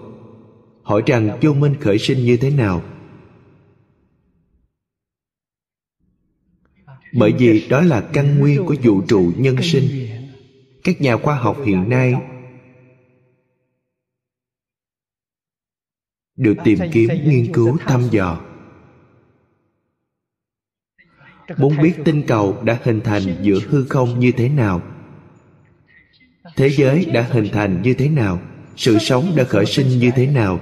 S2: hỏi rằng vô minh khởi sinh như thế nào? Bởi vì đó là căn nguyên của vũ trụ nhân sinh. Các nhà khoa học hiện nay được tìm kiếm, nghiên cứu, thăm dò muốn biết tinh cầu đã hình thành giữa hư không như thế nào? Thế giới đã hình thành như thế nào? Sự sống đã khởi sinh như thế nào?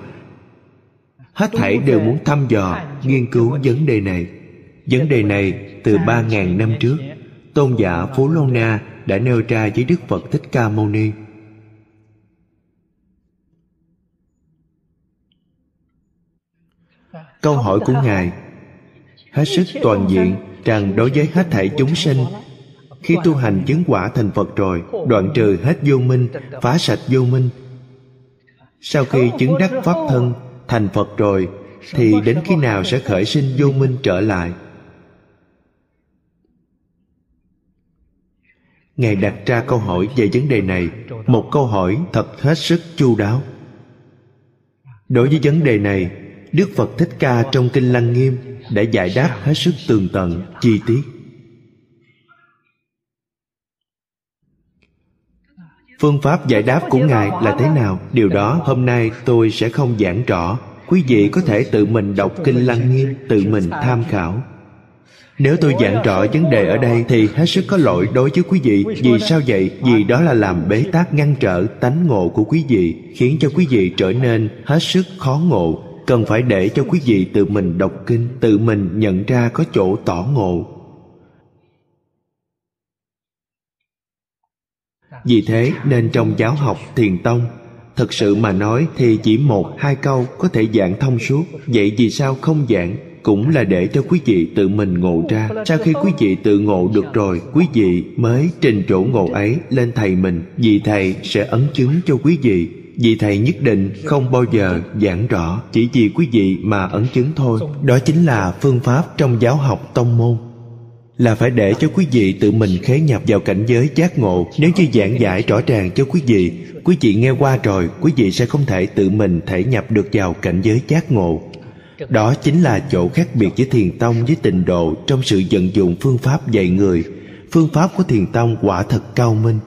S2: Hết thảy đều muốn thăm dò, nghiên cứu vấn đề này. Vấn đề này từ ba ngàn năm trước, tôn giả phú lô na đã nêu ra với đức phật thích ca mâu ni. Câu hỏi của ngài hết sức toàn diện rằng đối với hết thảy chúng sinh. Khi tu hành chứng quả thành phật rồi, đoạn trừ hết vô minh, phá sạch vô minh. Sau khi chứng đắc pháp thân, thành phật rồi, thì đến khi nào sẽ khởi sinh vô minh trở lại? Ngài đặt ra câu hỏi về vấn đề này, một câu hỏi thật hết sức chu đáo. Đối với vấn đề này, đức phật thích ca trong kinh lăng nghiêm đã giải đáp hết sức tường tận, chi tiết. Phương pháp giải đáp của ngài là thế nào? Điều đó hôm nay tôi sẽ không giảng rõ. Quý vị có thể tự mình đọc kinh lăng nghiêm tự mình tham khảo. Nếu tôi giảng rõ vấn đề ở đây thì hết sức có lỗi đối với quý vị. Vì sao vậy? Vì đó là làm bế tắc ngăn trở tánh ngộ của quý vị, khiến cho quý vị trở nên hết sức khó ngộ cần phải để cho quý vị tự mình đọc kinh, tự mình nhận ra có chỗ tỏ ngộ. Vì thế, nên trong giáo học thiền tông, thực sự mà nói thì chỉ một, hai câu có thể giảng thông suốt. Vậy vì sao không giảng? Cũng là để cho quý vị tự mình ngộ ra. Sau khi quý vị tự ngộ được rồi, quý vị mới trình chỗ ngộ ấy lên thầy mình. Vì thầy sẽ ấn chứng cho quý vị vì thầy nhất định không bao giờ giảng rõ chỉ vì quý vị mà ấn chứng thôi. Đó chính là phương pháp trong giáo học tông môn. Là phải để cho quý vị tự mình khế nhập vào cảnh giới giác ngộ. Nếu như giảng giải rõ ràng cho quý vị quý vị nghe qua rồi, quý vị sẽ không thể tự mình thể nhập được vào cảnh giới giác ngộ. Đó chính là chỗ khác biệt giữa thiền tông với tịnh độ trong sự vận dụng phương pháp dạy người. Phương pháp của thiền tông quả thật cao minh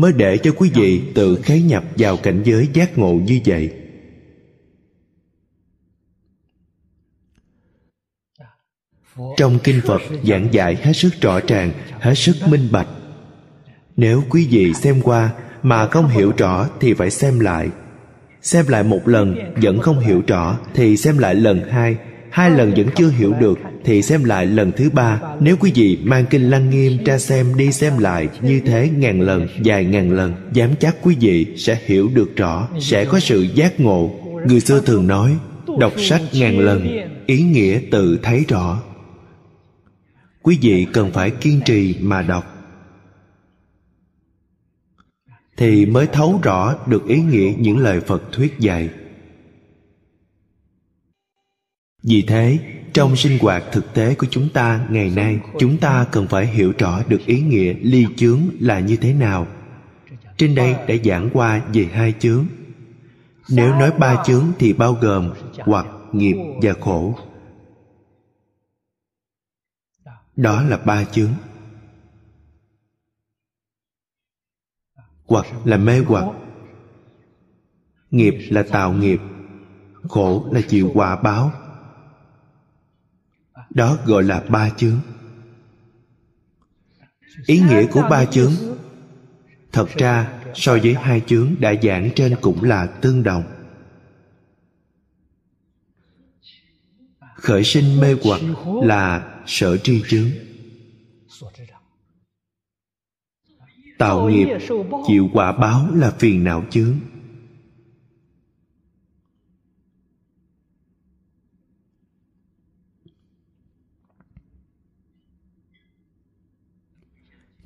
S2: mới để cho quý vị tự khế nhập vào cảnh giới giác ngộ như vậy. Trong kinh phật giảng dạy hết sức rõ ràng, hết sức minh bạch. Nếu quý vị xem qua mà không hiểu rõ thì phải xem lại. Xem lại một lần, vẫn không hiểu rõ thì xem lại lần hai hai lần vẫn chưa hiểu được thì xem lại lần thứ ba. Nếu quý vị mang kinh lăng nghiêm ra xem đi xem lại như thế ngàn lần vài ngàn lần dám chắc quý vị sẽ hiểu được rõ, sẽ có sự giác ngộ. Người xưa thường nói, đọc sách ngàn lần, ý nghĩa tự thấy rõ. Quý vị cần phải kiên trì mà đọc. Thì mới thấu rõ được ý nghĩa những lời phật thuyết dạy vì thế, trong sinh hoạt thực tế của chúng ta ngày nay, chúng ta cần phải hiểu rõ được ý nghĩa ly chướng là như thế nào. Trên đây đã giảng qua về hai chướng. Nếu nói ba chướng thì bao gồm hoặc, nghiệp và khổ. Đó là ba chướng. Hoặc là mê hoặc. Nghiệp là tạo nghiệp, khổ là chịu quả báo đó gọi là ba chướng. Ý nghĩa của ba chướng, thật ra so với hai chướng đã giảng trên cũng là tương đồng. Khởi sinh mê hoặc là sở tri chướng. Tạo nghiệp, chịu quả báo là phiền não chướng.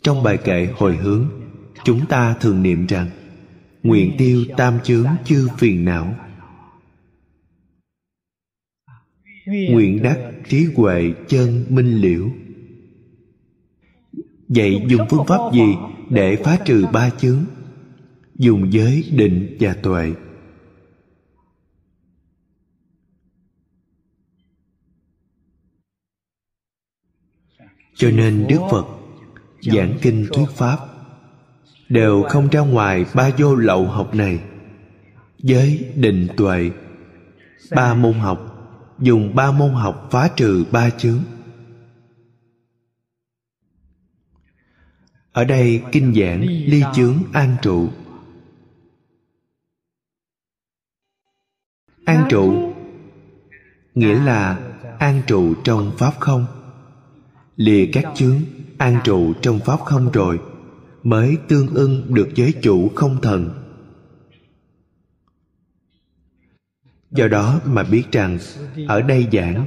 S2: Trong bài kệ hồi hướng, chúng ta thường niệm rằng, nguyện tiêu tam chướng chư phiền não. Nguyện đắc trí huệ chân minh liễu. Vậy dùng phương pháp gì để phá trừ ba chướng? Dùng giới định và tuệ. Cho nên đức phật giảng kinh thuyết pháp. Đều không ra ngoài ba vô lậu học này. Giới định tuệ. Ba môn học. Dùng ba môn học phá trừ ba chướng. Ở đây kinh giảng ly chướng an trụ. An trụ nghĩa là an trụ trong pháp không? Lìa các chướng an trụ trong pháp không rồi, mới tương ưng được giới chủ không thần. Do đó mà biết rằng, ở đây giảng,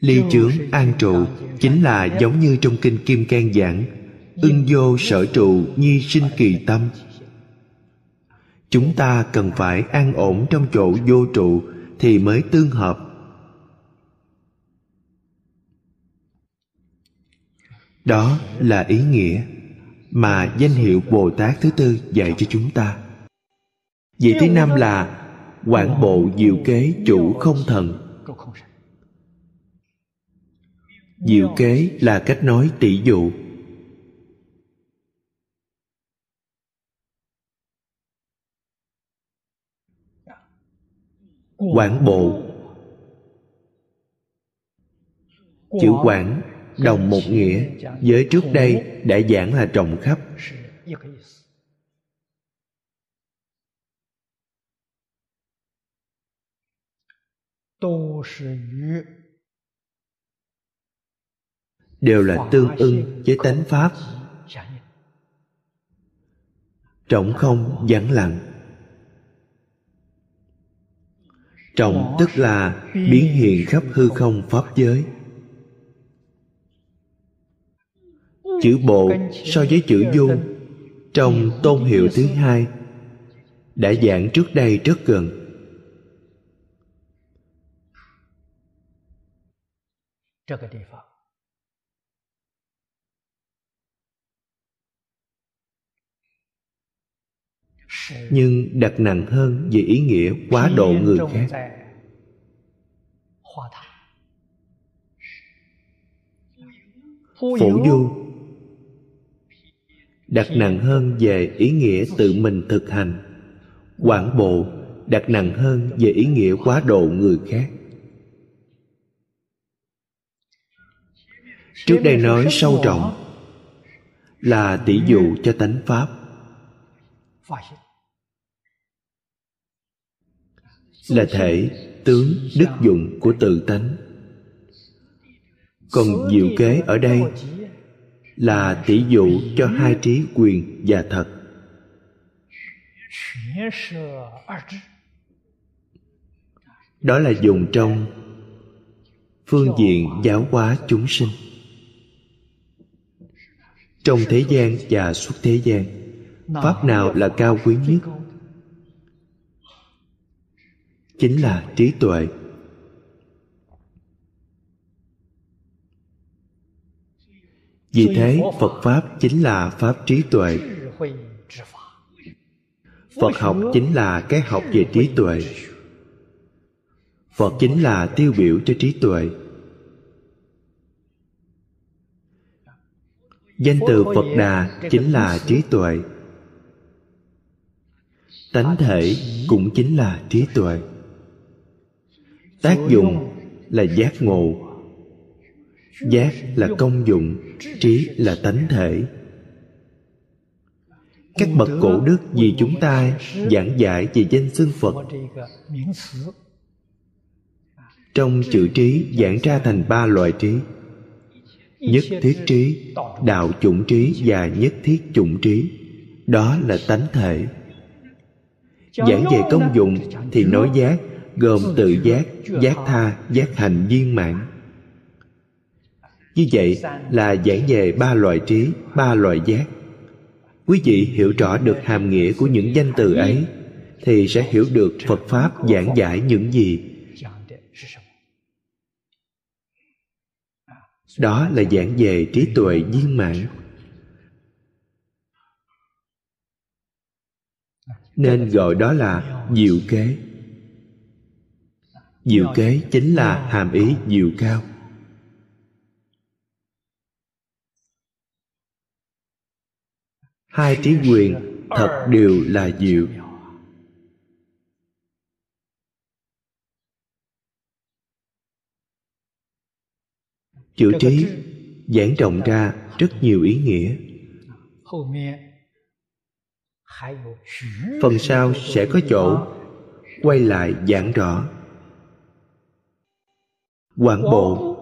S2: ly chướng an trụ chính là giống như trong kinh kim cang giảng, ưng vô sở trụ nhi sinh kỳ tâm. Chúng ta cần phải an ổn trong chỗ vô trụ thì mới tương hợp. Đó là ý nghĩa mà danh hiệu bồ tát thứ tư dạy cho chúng ta. Vị thứ năm là quản bộ diệu kế chủ không thần. Diệu kế là cách nói tỷ dụ. Quản bộ. Chữ quản đồng một nghĩa với trước đây đã giảng là rộng khắp. Đều là tương ưng với tánh pháp. Trọng không vắng lặng. Trọng tức là biến hiện khắp hư không pháp giới. Chữ bộ so với chữ dung trong tôn hiệu thứ hai đã giảng trước đây rất gần. Nhưng đặt nặng hơn về ý nghĩa quá độ người khác. Phổ du đặt nặng hơn về ý nghĩa tự mình thực hành. Quảng bộ, đặt nặng hơn về ý nghĩa quá độ người khác. Trước đây nói sâu rộng là tỷ dụ cho tánh pháp. Là thể, tướng, đức dụng của tự tánh. Còn diệu kế ở đây là tỷ dụ cho hai trí quyền và thật. Đó là dùng trong phương diện giáo hóa chúng sinh. Trong thế gian và suốt thế gian, pháp nào là cao quý nhất? Chính là trí tuệ. Vì thế phật pháp chính là pháp trí tuệ. Phật học chính là cái học về trí tuệ. Phật chính là tiêu biểu cho trí tuệ. Danh từ phật đà chính là trí tuệ. Tánh thể cũng chính là trí tuệ. Tác dụng là giác ngộ giác là công dụng, trí là tánh thể. Các bậc cổ đức vì chúng ta giảng giải về danh xưng phật. Trong chữ trí giảng ra thành ba loại trí. Nhất thiết trí, đạo chủng trí và nhất thiết chủng trí. Đó là tánh thể. Giảng về công dụng thì nói giác gồm tự giác giác tha, giác hành viên mãn như vậy là giảng về ba loại trí, ba loại giác. Quý vị hiểu rõ được hàm nghĩa của những danh từ ấy, thì sẽ hiểu được phật pháp giảng giải những gì. Đó là giảng về trí tuệ viên mãn. Nên gọi đó là diệu kế. Diệu kế chính là hàm ý diệu cao. Hai trí quyền thật đều là diệu. Chữ trí giảng rộng ra rất nhiều ý nghĩa. Phần sau sẽ có chỗ quay lại giảng rõ. Quảng bộ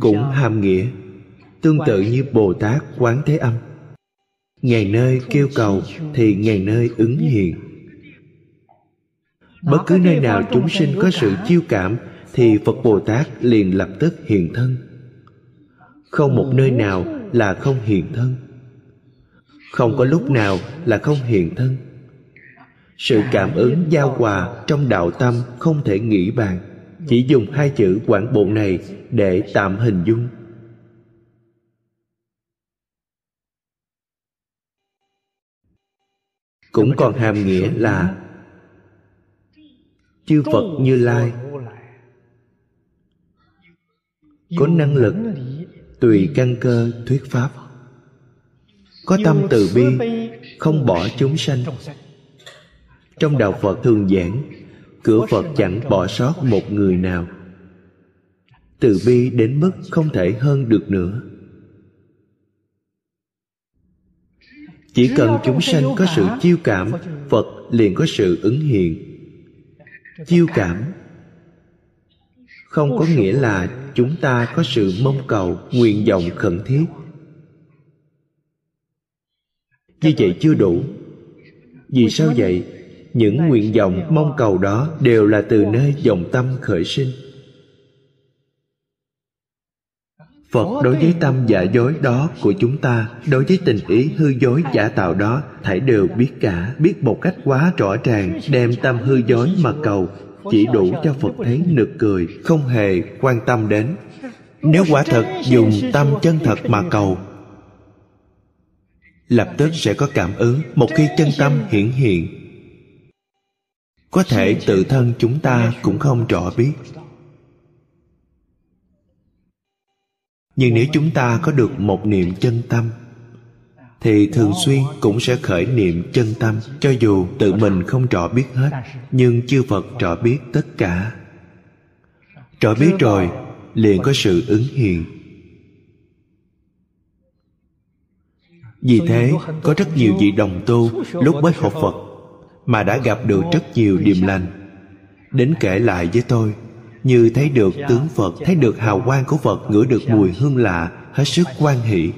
S2: cũng hàm nghĩa, tương tự như bồ tát quán thế âm ngàn nơi kêu cầu thì ngàn nơi ứng hiện. Bất cứ nơi nào chúng sinh có sự chiêu cảm thì phật bồ tát liền lập tức hiện thân. Không một nơi nào là không hiện thân. Không có lúc nào là không hiện thân. Sự cảm ứng giao hòa trong đạo tâm không thể nghĩ bàn. Chỉ dùng hai chữ quảng bộ này để tạm hình dung cũng còn hàm nghĩa là chư phật như lai có năng lực tùy căn cơ thuyết pháp, có tâm từ bi, không bỏ chúng sanh. Trong đạo phật thường giảng, cửa phật chẳng bỏ sót một người nào. Từ bi đến mức không thể hơn được nữa. Chỉ cần chúng sanh có sự chiêu cảm phật liền có sự ứng hiện. Chiêu cảm không có nghĩa là chúng ta có sự mong cầu nguyện vọng khẩn thiết. như vậy chưa đủ. Vì sao vậy? Những nguyện vọng mong cầu đó đều là từ nơi dòng tâm khởi sinh phật đối với tâm giả dối đó của chúng ta đối với tình ý hư dối giả tạo đó thảy đều biết cả biết một cách quá rõ ràng đem tâm hư dối mà cầu chỉ đủ cho phật thấy nực cười không hề quan tâm đến. Nếu quả thật dùng tâm chân thật mà cầu lập tức sẽ có cảm ứng một khi chân tâm hiển hiện. Có thể tự thân chúng ta cũng không rõ biết nhưng nếu chúng ta có được một niệm chân tâm, thì thường xuyên cũng sẽ khởi niệm chân tâm, cho dù tự mình không rõ biết hết, nhưng chư phật rõ biết tất cả. Rõ biết rồi, liền có sự ứng hiện. Vì thế, có rất nhiều vị đồng tu lúc mới học phật mà đã gặp được rất nhiều điềm lành. Đến kể lại với tôi như thấy được tướng phật, thấy được hào quang của phật ngửi được mùi hương lạ, hết sức quan hỷ.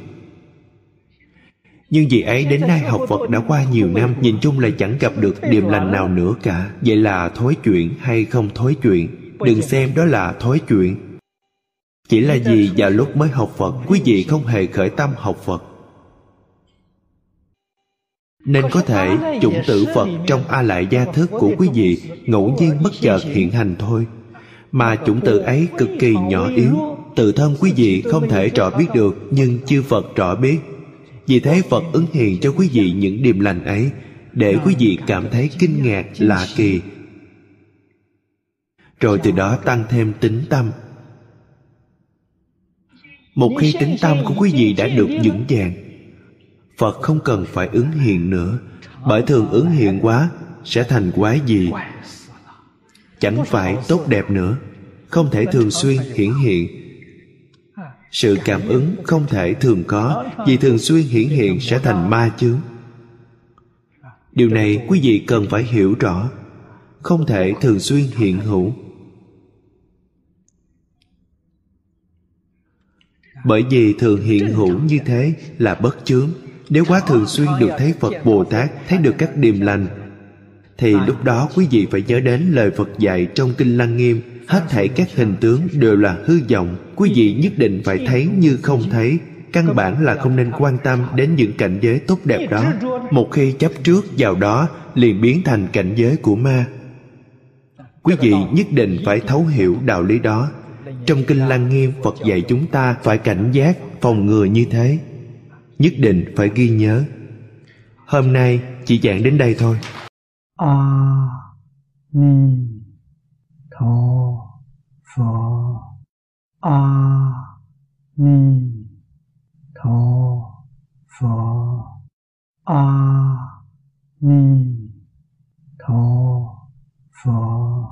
S2: Nhưng vì ấy, đến nay học Phật đã qua nhiều năm, Nhìn chung là chẳng gặp được điềm lành nào nữa cả. Vậy là thối chuyện hay không thối chuyện Đừng xem đó là thối chuyện Chỉ là vì vào lúc mới học Phật, Quý vị không hề khởi tâm học Phật. Nên có thể chủng tử Phật trong A Lại gia thức của quý vị, ngẫu nhiên bất chợt hiện hành thôi. Mà chủng tử ấy cực kỳ nhỏ yếu. Tự thân quý vị không thể rõ biết được, Nhưng chư Phật rõ biết. Vì thế Phật ứng hiện cho quý vị những điềm lành ấy, Để quý vị cảm thấy kinh ngạc, lạ kỳ. Rồi từ đó tăng thêm tính tâm. Một khi tính tâm của quý vị đã được vững vàng, phật không cần phải ứng hiện nữa. Bởi thường ứng hiện quá, sẽ thành quái gì? chẳng phải tốt đẹp nữa, không thể thường xuyên hiển hiện. Sự cảm ứng không thể thường có, vì thường xuyên hiển hiện sẽ thành ma chướng. Điều này quý vị cần phải hiểu rõ, không thể thường xuyên hiện hữu. Bởi vì thường hiện hữu như thế là bất chướng. Nếu quá thường xuyên được thấy phật bồ tát, thấy được các điềm lành thì lúc đó quý vị phải nhớ đến lời phật dạy trong kinh lăng nghiêm. Hết thảy các hình tướng đều là hư vọng. Quý vị nhất định phải thấy như không thấy. Căn bản là không nên quan tâm đến những cảnh giới tốt đẹp đó. Một khi chấp trước vào đó, liền biến thành cảnh giới của ma. Quý vị nhất định phải thấu hiểu đạo lý đó. Trong kinh lăng nghiêm, phật dạy chúng ta phải cảnh giác, phòng ngừa như thế. Nhất định phải ghi nhớ. Hôm nay, chỉ giảng đến đây thôi.
S1: 阿弥陀佛。阿弥陀佛。阿弥陀佛。